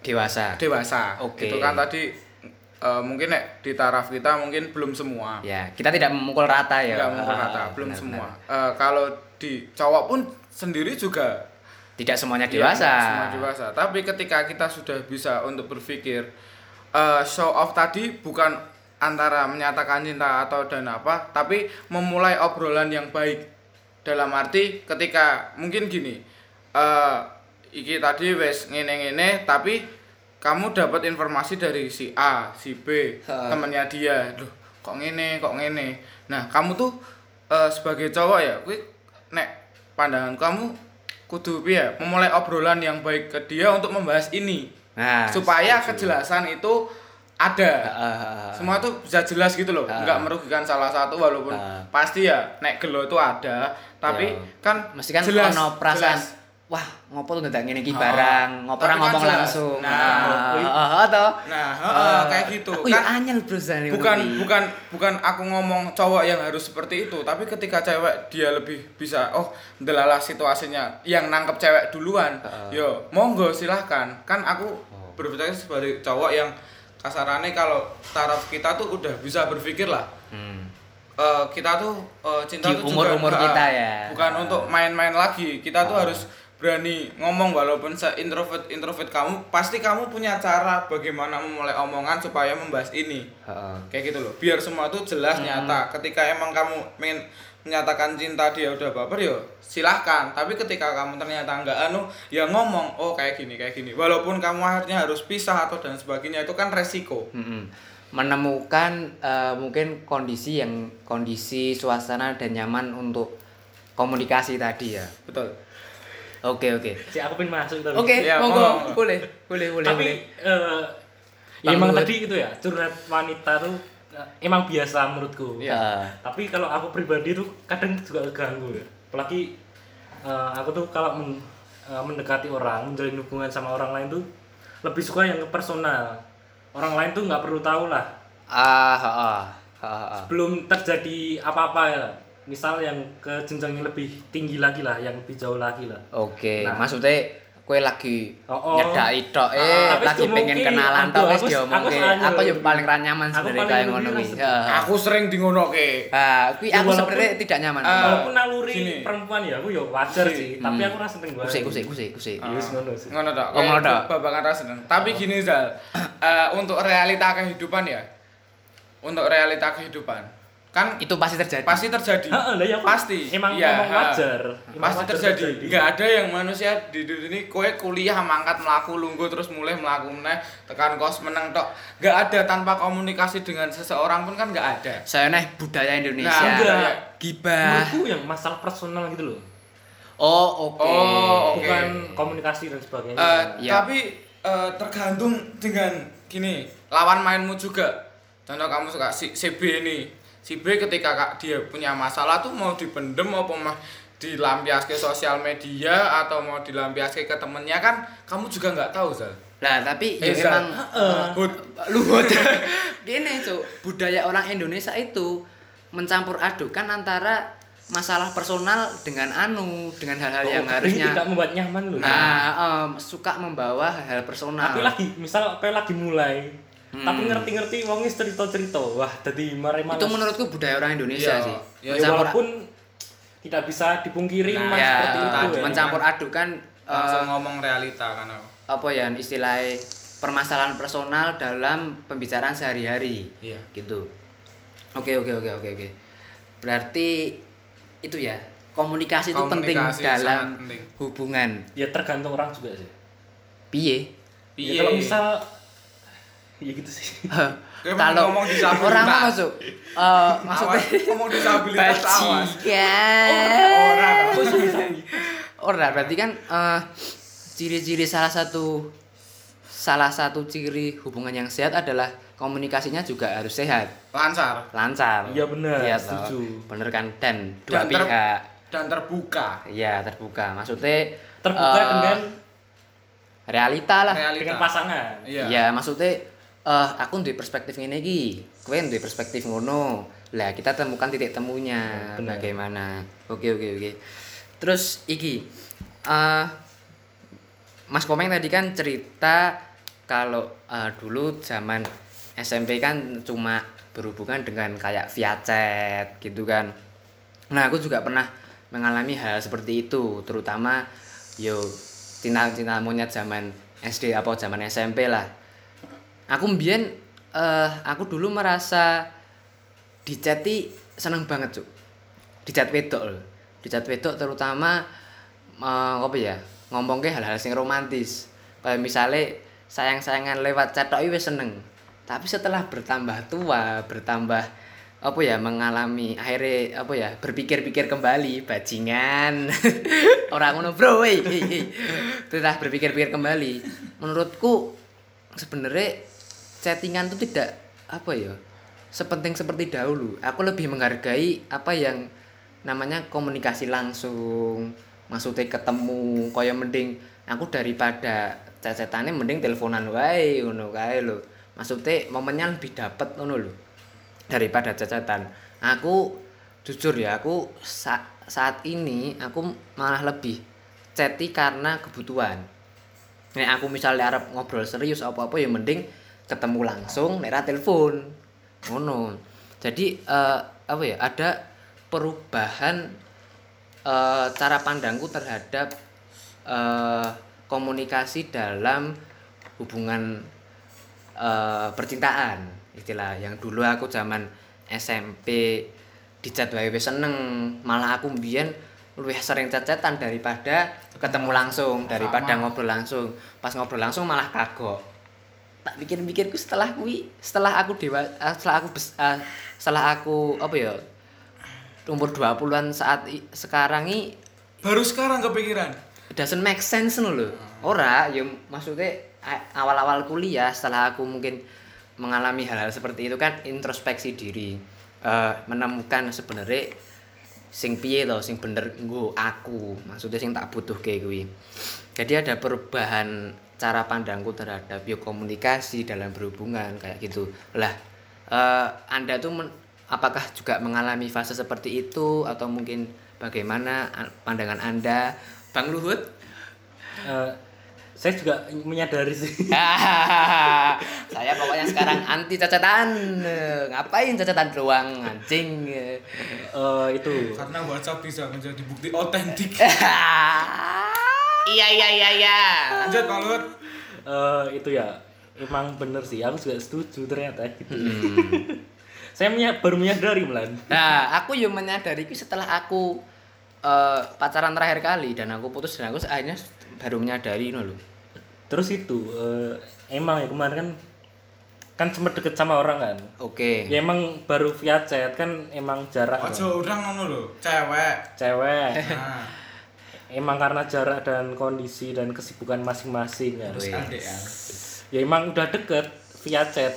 dewasa dewasa. Oke. Itu kan tadi eh, mungkin nek di taraf kita mungkin belum semua. ya kita tidak memukul rata ya Enggak memukul rata, belum Benar, semua. benar. Eh, kalau di cowok pun sendiri juga tidak semuanya Iya, dewasa nggak semua dewasa. Tapi ketika kita sudah bisa untuk berpikir eh, show off tadi bukan antara menyatakan cinta atau dan apa, tapi memulai obrolan yang baik. Dalam arti ketika mungkin gini, eh iki tadi wes ngene-ngene tapi kamu dapat informasi dari si A, si B, Ha. temannya dia. Loh, kok ngene, kok ngene. Nah, kamu tuh eh, sebagai cowok ya, kuwi nek pandangan kamu kudu piye memulai obrolan yang baik ke dia untuk membahas ini nah supaya setuju. kejelasan itu ada. Ha-ha. semua tuh bisa jelas gitu loh. Nggak merugikan salah satu walaupun Ah. pasti ya nek gelo itu ada. Tapi Ya. kan mesti kan jelas ono perasaan jelas. wah ngopo tuh ndak ngene iki Ah, barang ngopo ora tapi kan ngomong langsung? Nah, ah ah, toh? Nah heeh, kayak gitu. Aku ya kan anyel bro bukan bukan bukan aku ngomong cowok yang harus seperti itu. Tapi ketika cewek dia lebih bisa oh delala situasinya. Yang nangkep cewek duluan yo monggo silahkan. Kan aku Oh. berpikir sebagai cowok yang kasarannya kalau taraf kita tuh udah bisa berpikir lah Hmm. Eh, kita tuh eh, cinta Di tuh umur-umur juga, kita eh, ya. bukan Ah. untuk main-main lagi kita tuh Ah. harus berani ngomong walaupun se introvert introvert kamu pasti kamu punya cara bagaimana memulai omongan supaya membahas ini Heeh. kayak gitu loh biar semua tuh jelas Hmm. nyata ketika emang kamu pengen menyatakan cinta dia udah baper yo silahkan. Tapi ketika kamu ternyata nggak anu ya ngomong oh kayak gini kayak gini. Walaupun kamu akhirnya harus pisah atau dan sebagainya itu kan resiko. Mm-mm. menemukan eh, mungkin kondisi yang kondisi suasana dan nyaman untuk komunikasi tadi ya. Betul. Oke oke. Si aku pengen masuk tapi. oke Ya, monggo. boleh boleh boleh tapi boleh. eh, Bang ya emang tadi itu ya curhat wanita tuh emang biasa menurutku. Iya. Eh, Tapi kalau aku pribadi tuh kadang juga keganggu ya. Apalagi eh, aku tuh kalau men- eh, mendekati orang, menjalin hubungan sama orang lain tuh lebih suka yang ke personal. Orang lain tuh nggak perlu tahu lah. ah ah ah ah, ah. Belum terjadi apa-apa ya. misal yang ke jenjang yang lebih tinggi lagi lah yang lebih jauh lagi lah Oke, Nah. maksudnya kue lagi Oh, oh. nyedaki tok eh Tapi lagi pengen kenalan tok wis diomongke. aku yang paling ra nyaman sebenarnya lebih ngono kuwi. Aku sering di ngono ke. Ah, kuwi aku sebenarnya tidak nyaman. Ah. walaupun naluri perempuan ya aku ya wajar Hmm. sih tapi aku rasa seneng banget Kusik kusik kusik kusik. Iya, wis ngono sih. Ngono tok. Oh, ngono tok. Babakan rasa seneng. Tapi gini Zal, eh, untuk realita kehidupan ya. Untuk realita kehidupan. Kan Itu pasti terjadi. pasti terjadi. Heeh, lah ya Pasti. emang ngomong ha. wajar Emang Pasti wajar terjadi. Enggak ada yang manusia di dunia ini kowe kuliah mangkat melaku lungguh terus mulai melaku meneh tekan kos meneng tok. Enggak ada tanpa komunikasi dengan seseorang pun kan enggak ada. Saya nih budaya Indonesia. Nah, enggak. Gibah. menurutku yang masalah personal gitu loh Oh, oke. Oh, oke. bukan komunikasi dan sebagainya Eh, Iya. tapi eh, tergantung dengan gini lawan mainmu juga contoh kamu suka si, si B ini si B ketika kak dia punya masalah tuh mau dipendem apa mah dilampias ke sosial media atau mau dilampias ke temennya kan kamu juga nggak tahu Zal Lah, tapi ya Eh, Zal. emang. Hud. luhut. Gini, Cuk. Budaya orang Indonesia itu mencampur adukan antara masalah personal dengan anu, dengan hal-hal yang Oh, ini harusnya tidak membuat nyaman loh Nah, em, suka membawa hal-hal personal. tapi lagi misal kayak lagi mulai Hmm. tapi ngerti-ngerti wongnya cerita-cerita wah jadi mari malas itu menurutku budaya orang Indonesia Iya. sih. Ya, ya, walaupun tidak bisa dipungkiri Nah, mas ya, seperti itu ya. mencampur adukan eh, langsung ngomong realita kan aku. apa ya istilah permasalahan personal dalam pembicaraan sehari-hari. Iya. Gitu. Oke, oke, oke, oke, oke. Berarti itu ya, komunikasi, itu penting Komunikasi dalam penting. hubungan. ya tergantung orang juga sih Piye? Ya, kalau misal ya gitu sih Kalau ngomong disabilitas. orang mah masuk eh maksudnya ngomong disabilitas awas. Orang. Ora, berarti kan eh, ciri-ciri salah satu salah satu ciri hubungan yang sehat adalah komunikasinya juga harus sehat, lancar lancar. Iya, benar, Iya, setuju. toh. Bener kan dan dua Dan ter- pihak. dan terbuka Iya, terbuka. Maksudnya terbuka eh, dengan realita lah. realita dengan pasangan iya Iya, maksudnya eh aku duwe perspektif ngene iki, kowe duwe perspektif ngono. Lah, kita temukan titik temunya Benar. bagaimana. Oke, oke, oke. Terus iki eh Mas Komeng tadi kan cerita kalau eh, dulu zaman SMP kan cuma berhubungan dengan kayak via chat gitu kan. Nah, aku juga pernah mengalami hal seperti itu, terutama yo cinta-cinta monyet zaman SD apa zaman SMP lah. Aku mbien eh aku dulu merasa di chat i seneng banget, Cuk. Di chat wedok loh. Di chat wedok terutama eh, apa ya? Ngomong ke hal-hal sing romantis. Kayak misalnya sayang-sayangan lewat chat tok seneng. Tapi setelah bertambah tua, bertambah apa ya mengalami akhirnya apa ya berpikir-pikir kembali bajingan orang ngono bro hey. setelah berpikir-pikir kembali menurutku sebenarnya chattingan itu tidak apa ya sepenting seperti dahulu. Aku lebih menghargai apa yang namanya komunikasi langsung maksudnya ketemu kaya mending aku daripada cecetannya mending teleponan wae ngono kae lho. Maksudnya momennya lebih dapet ngono lho daripada cacatan aku jujur ya aku sa- saat ini aku malah lebih chatty karena kebutuhan. Nek aku misalnya arep ngobrol serius apa-apa ya mending ketemu langsung nek ra telepon. Ngono. Jadi eh, apa ya ada perubahan eh, cara pandangku terhadap eh, komunikasi dalam hubungan eh, percintaan istilah. Yang dulu aku zaman SMP di chat wae seneng malah aku mbiyen luwih sering cecetan daripada ketemu langsung daripada Sama. ngobrol langsung. Pas ngobrol langsung malah kagok tak pikir-pikirku setelah kui setelah aku dewa eh, setelah aku bes- eh, setelah aku apa ya umur 20-an saat i- sekarang ini baru sekarang kepikiran doesn't make sense lho. Ora, ya maksudnya awal-awal kuliah setelah aku mungkin mengalami hal-hal seperti itu kan introspeksi diri. Eh, menemukan sebenarnya sing piye to sing bener nggo aku. Maksudnya sing tak butuh kayak kuwi. Jadi ada perubahan cara pandangku terhadap yo komunikasi dalam berhubungan kayak gitu. Lah, eh, Anda tuh men- apakah juga mengalami fase seperti itu? Atau mungkin bagaimana pandangan anda? Bang Luhut? Eh, saya juga menyadari sih. Saya pokoknya sekarang anti cacatan ngapain cacatan doang anjing? Eh, itu. Karena WhatsApp bisa menjadi bukti otentik. iya iya iya iya Lanjut Pak Luhut. Eh, itu ya emang bener sih aku juga setuju ternyata gitu saya menya- baru menyadari melan Nah, aku yang menyadari itu setelah aku eh, pacaran terakhir kali dan aku putus dan aku akhirnya baru menyadari no, loh. terus itu eh, emang ya kemarin kan kan sempat deket sama orang kan Oke. ya emang baru via chat kan emang jarak kan. Ojo orang ngono lho, cewek. cewek Nah, emang karena jarak dan kondisi dan kesibukan masing-masing kan terus adik ya. ya emang udah deket via chat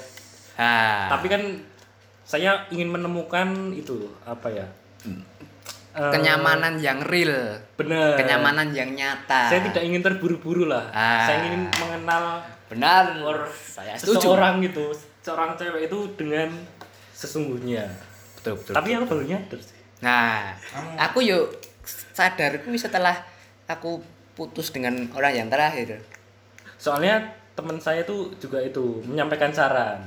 Ah. tapi kan saya ingin menemukan itu apa ya Eh, kenyamanan yang real, bener kenyamanan yang nyata. saya tidak ingin terburu-buru lah Ah. saya ingin mengenal benar. or Saya setuju. seseorang gitu seorang cewek itu dengan sesungguhnya Betul betul. tapi aku baru nyadar sih Nah, Kamu- aku yuk sadarku setelah aku putus dengan orang yang terakhir. soalnya teman saya tuh juga itu menyampaikan saran.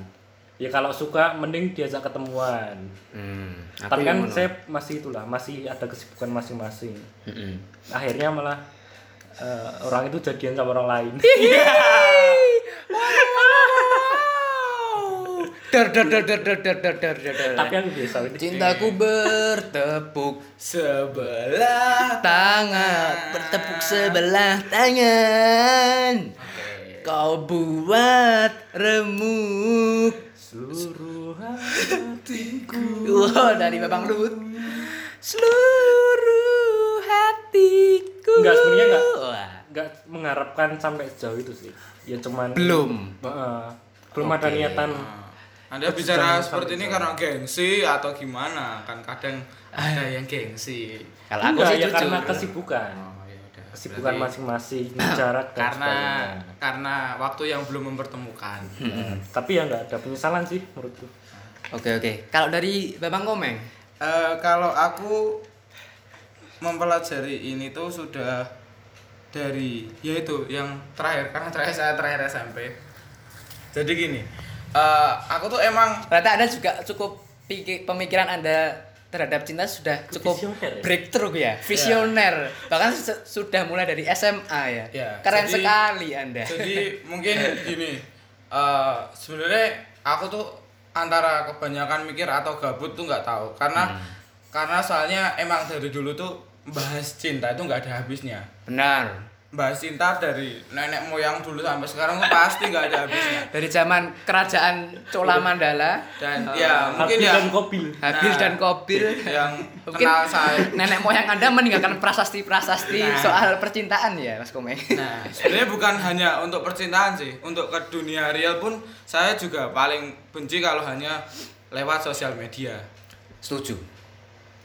Ya kalau suka mending diajak ketemuan. Hmm, tapi kan saya masih itulah masih ada kesibukan masing-masing. Mm-mm. akhirnya malah eh, orang itu jadian sama orang lain dar dar dar dar dar dar dar dar. dar. tapi aku biasa ini Cintaku bertepuk Sebelah tangan, bertepuk sebelah tangan. Kau buat remuk. seluruh hatiku Wah, dari Babang Luhut. Seluruh hatiku. Enggak, sebenarnya enggak. Wah, nggak mengharapkan sampai sejauh itu sih ya cuman Belum. Heeh. belum ada Oke. niatan Anda bicara seperti ini karena gengsi atau gimana? Kan kadang ada yang gengsi. Kalau aku sih ya jujur. karena kesibukan Oh, ya udah. kesibukan masing-masing dan karena sebagainya. karena waktu yang belum mempertemukan. Nah, tapi ya nggak ada penyesalan sih menurutku Oke oke. Kalau dari Babang Komeng, Eh, kalau aku mempelajari ini tuh sudah dari yaitu yang terakhir karena terakhir saya terakhir SMP. Jadi gini, eh, aku tuh emang ternyata Anda juga cukup pikir, pemikiran Anda terhadap cinta sudah cukup Visioner ya? breakthrough ya, visioner. Bahkan se- sudah mulai dari SMA ya. Ya, Keren jadi- sekali Anda. jadi mungkin gini eh sebenarnya aku tuh antara kebanyakan mikir atau gabut tuh nggak tahu karena karena soalnya emang dari dulu tuh bahas cinta itu nggak ada habisnya Benar. Bahas cinta dari nenek moyang dulu sampai sekarang pasti nggak ada habisnya Dari zaman kerajaan Cola Mandala dan eh, ya mungkin Habil ya dan Kobil Habil Nah, dan Kobil yang Mungkin kenal saya nenek moyang Anda meninggalkan prasasti-prasasti Nah. soal percintaan ya, Mas Komeng. Nah, sebenarnya bukan hanya untuk percintaan sih, untuk ke dunia real pun saya juga paling benci kalau hanya lewat sosial media. Setuju.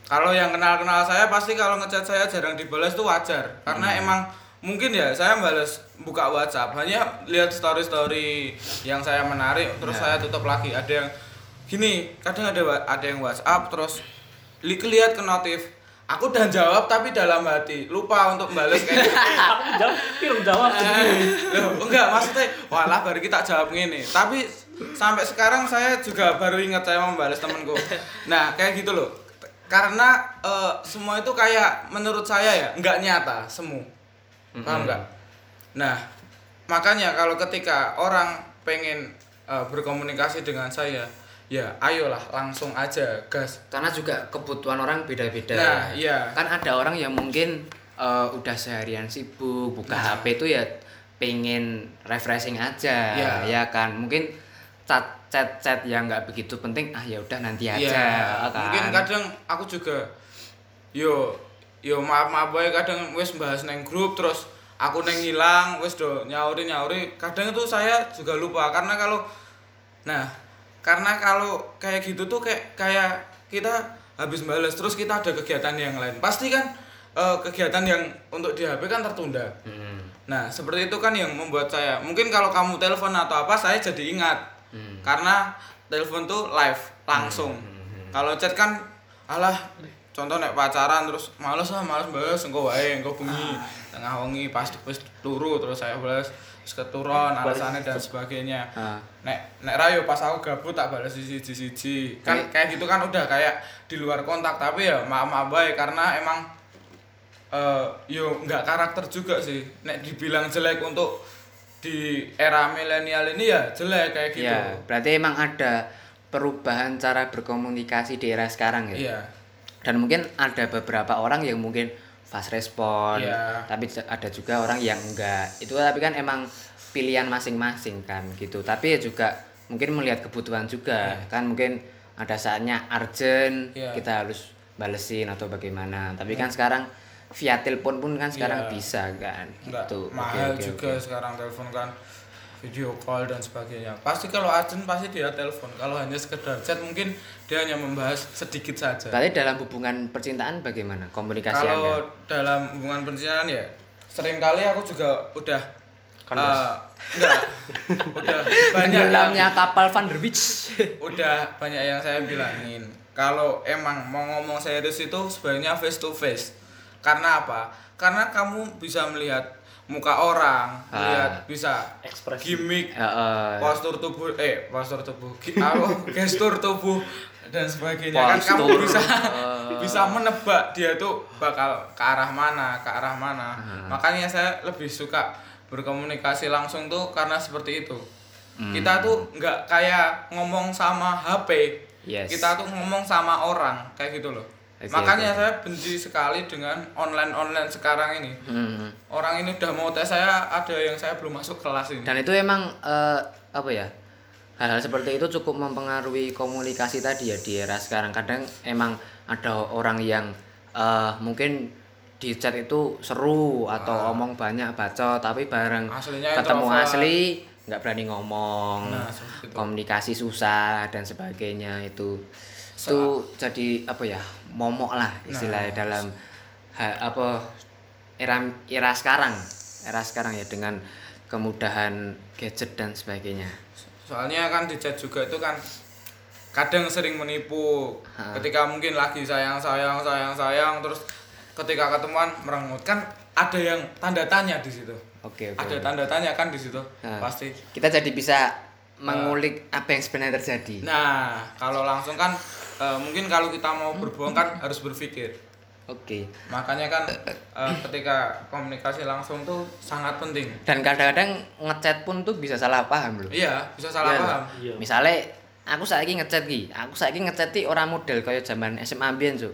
Kalau yang kenal-kenal saya pasti kalau ngechat saya jarang dibalas tuh wajar, karena emang mungkin ya saya balas buka WhatsApp. Hanya lihat story-story yang saya menarik terus Nah. saya tutup lagi. Ada yang gini, kadang ada ada yang WhatsApp terus li lihat ke notif. Aku udah jawab tapi dalam hati. Lupa untuk balas kayak gitu. aku jawab film jawab. Loh, enggak maksudnya walah baru kita jawab gini tapi sampai sekarang saya juga baru ingat saya membalas temanku. Nah kayak gitu loh. Karena eh, semua itu kayak menurut saya ya nggak nyata paham nggak nah makanya kalau ketika orang pengen eh, berkomunikasi dengan saya ya ayolah langsung aja gas Karena juga kebutuhan orang beda-beda. Nah, iya. Kan ada orang yang mungkin eh, udah seharian sibuk buka Nah. HP itu ya pengen refreshing aja, Iya. ya kan. Mungkin chat chat chat yang nggak begitu penting ah ya udah nanti aja Iya, kan. mungkin kadang aku juga yo yo maaf maaf bae kadang wis bahas neng grup terus aku neng hilang wis do nyauri nyauri kadang itu saya juga lupa karena kalau nah karena kalau kayak gitu tuh kayak kayak kita habis balas terus kita ada kegiatan yang lain pasti kan eh, kegiatan yang untuk di HP kan tertunda Hmm. Nah, seperti itu kan yang membuat saya. Mungkin kalau kamu telepon atau apa, saya jadi ingat. Hmm. Karena telepon tuh live, langsung. Hmm. Kalau chat kan alah contoh nek pacaran terus males ah males balas engko wae engko bengi tengah wengi pas wis turu terus saya balas wis keturun alasannya dan sebagainya. Ah. Nek nek rayo pas aku gabut tak balas siji-siji. Kan kayak gitu kan udah kayak di luar kontak tapi ya maaf-maaf baik karena emang eh yo nggak karakter juga sih. Nek dibilang jelek untuk di era milenial ini ya jelek kayak gitu. Ya, berarti emang ada perubahan cara berkomunikasi di era sekarang ya. Iya. Dan mungkin ada beberapa orang yang mungkin fast respon, Iya. tapi ada juga orang yang enggak. Itu tapi kan emang pilihan masing-masing kan gitu. Tapi ya juga mungkin melihat kebutuhan juga. Kan mungkin ada saatnya urgent, Iya. kita harus balesin atau bagaimana. Tapi kan sekarang via telepon pun kan sekarang Iya. bisa kan gitu. Oke, mahal oke, juga oke. sekarang telepon kan video call dan sebagainya. Pasti kalau urgent pasti dia telepon. Kalau hanya sekedar chat mungkin dia hanya membahas sedikit saja. Berarti dalam hubungan percintaan bagaimana komunikasi kalau Anda? dalam hubungan percintaan ya sering kali aku juga udah eh, enggak udah banyak yang, Tenggelamnya kapal Van der Beach. udah banyak yang saya bilangin. Kalau emang mau ngomong serius itu sebaiknya face to face. Karena apa? Karena kamu bisa melihat muka orang Ah. melihat bisa Ekspresi. gimmick Heeh. postur tubuh eh postur tubuh gestur tubuh dan sebagainya kan kamu Postur. bisa Eh. bisa menebak dia tuh bakal ke arah mana ke arah mana Hmm. makanya saya lebih suka berkomunikasi langsung tuh karena seperti itu Hmm. kita tuh nggak kayak ngomong sama HP Yes. kita tuh ngomong sama orang kayak gitu loh Makanya saya benci sekali dengan online online sekarang ini Hmm. orang ini udah mau tes saya ada yang saya belum masuk kelas ini Dan itu emang eh, apa ya? Hal-hal seperti itu cukup mempengaruhi komunikasi tadi ya di era sekarang. Kadang emang ada orang yang eh, mungkin di chat itu seru atau omong banyak bacot tapi bareng Ah. Aslinya ketemu introvert. asli nggak berani ngomong Nah, itu. komunikasi susah dan sebagainya itu itu jadi apa ya momok lah Nah. istilahnya dalam ha- apa era era sekarang. Era sekarang ya dengan kemudahan gadget dan sebagainya. Soalnya kan di chat juga itu kan kadang sering menipu. Ha. ketika mungkin lagi sayang sayang sayang sayang terus ketika ketemuan merengut kan ada yang tanda tanya di situ. Oke oke ada tanda tanya kan di situ Ha. pasti. Kita jadi bisa mengulik apa yang sebenarnya terjadi. Nah kalau langsung kan eh, mungkin kalau kita mau berbohong kan harus berpikir. Oke. Makanya kan eh, ketika komunikasi langsung tuh sangat penting. Dan kadang-kadang ngechat pun tuh bisa salah paham loh. Iya bisa salah Iya, paham. Iya. Misalnya aku saiki ngechat ki, aku saiki ngechat ki ora model kaya zaman SMA mbiyen, Cuk.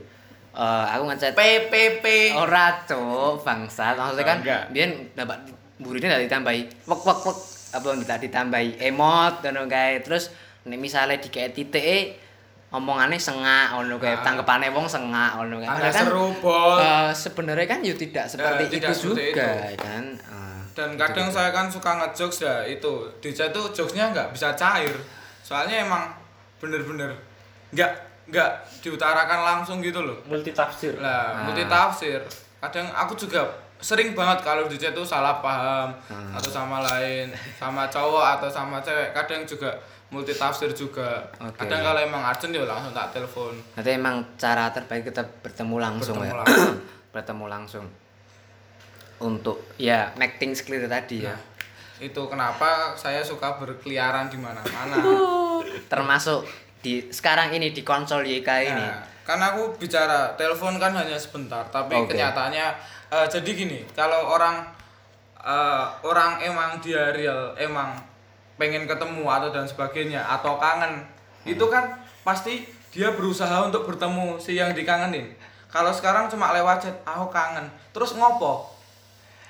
Eh, aku ngechat PPP ora, Cuk, bangsat. Maksudnya Oh, kan mbiyen dapat burine ndak ditambahi wek wek wek. Apa tidak ditambahi emot ngono kae. Terus nek misale dikek titike omongane sengak ngono kae, Ah. tanggepane wong sengak ngono kae. Anda Padahal kan, seru bos eh, sebenarnya kan yo tidak seperti tidak itu seperti juga itu. kan. Eh, dan kadang saya kan suka ngejokes ya itu di chat tuh jokesnya nggak bisa cair soalnya emang bener-bener nggak nggak diutarakan langsung gitu loh multi tafsir lah Ah. multi tafsir kadang aku juga sering banget kalau di chat tuh salah paham Ah. atau sama lain sama cowok atau sama cewek kadang juga multi tafsir juga Oke. kadang kalau emang urgent ya langsung tak telepon Nanti emang cara terbaik kita bertemu langsung Bertemu ya. langsung. bertemu langsung. Untuk ya make things clear tadi ya. Nah, itu kenapa saya suka berkeliaran di mana-mana Termasuk di sekarang ini di konsol YK ini. Nah, kan aku bicara telepon kan hanya sebentar, tapi Oke. kenyataannya eh, jadi gini, kalau orang eh, orang emang dia real, emang pengen ketemu atau dan sebagainya atau kangen, itu kan pasti dia berusaha untuk bertemu si yang dikangenin. Kalau sekarang cuma lewat chat, aku kangen, terus ngopo?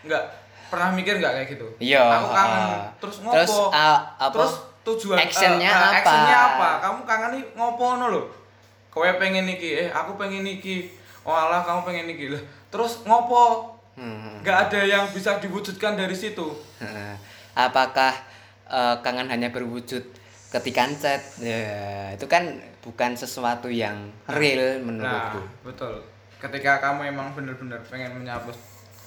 Nggak pernah mikir nggak kayak gitu? Iya, Aku kangen, ah. terus ngopo? Terus, ah, apa? Terus tujuan Actionnya eh, apa? actionnya apa? Kamu kangen nih ngopo no lo? Kowe pengen niki, eh aku pengen niki. Oh alah kamu pengen niki lah. Terus ngopo? Hmm. Nggak ada yang bisa diwujudkan dari situ. Apakah eh, kangen hanya berwujud ketika chat? Ya, itu kan bukan sesuatu yang real Nah, menurutku. betul. Ketika kamu emang bener-bener pengen menyapa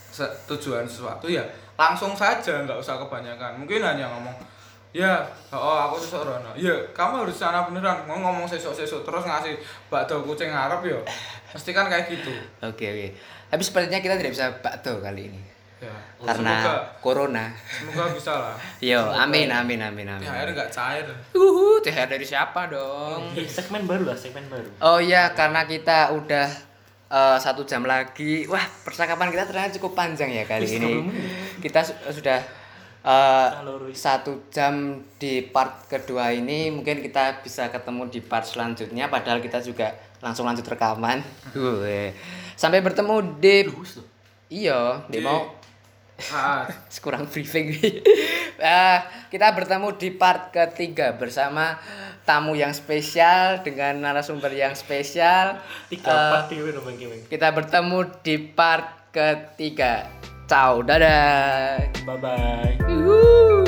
se- tujuan sesuatu ya langsung saja nggak usah kebanyakan. Mungkin hanya ngomong Ya, oh aku sesuk rono. Ya, kamu harus sana beneran. Mau ngomong sesuk-sesuk terus ngasih bakdo kucing Arab ya. Mesti kan kayak gitu. Oke oke. Tapi sepertinya kita tidak bisa bakdo kali ini. Ya. Karena Semoga, corona. semoga bisa lah. Yo, amin amin amin amin. THR nggak cair. Uhu, THR dari siapa dong? Eh, segmen baru lah segmen baru Oh iya, karena kita udah eh, satu jam lagi. Wah, percakapan kita ternyata cukup panjang ya kali ini. 30 menit. Kita su- sudah eh, Halo, Rui. satu jam di part kedua ini. Mungkin kita bisa ketemu di part selanjutnya. Padahal kita juga langsung lanjut rekaman. Sampai bertemu di. Iya, di Di- mau Ah, kurang briefing. Eh, kita bertemu di part ketiga bersama tamu yang spesial dengan narasumber yang spesial. Tiga Eh, dong bang Kimeng kita bertemu di part ketiga. Ciao dadah. Bye bye.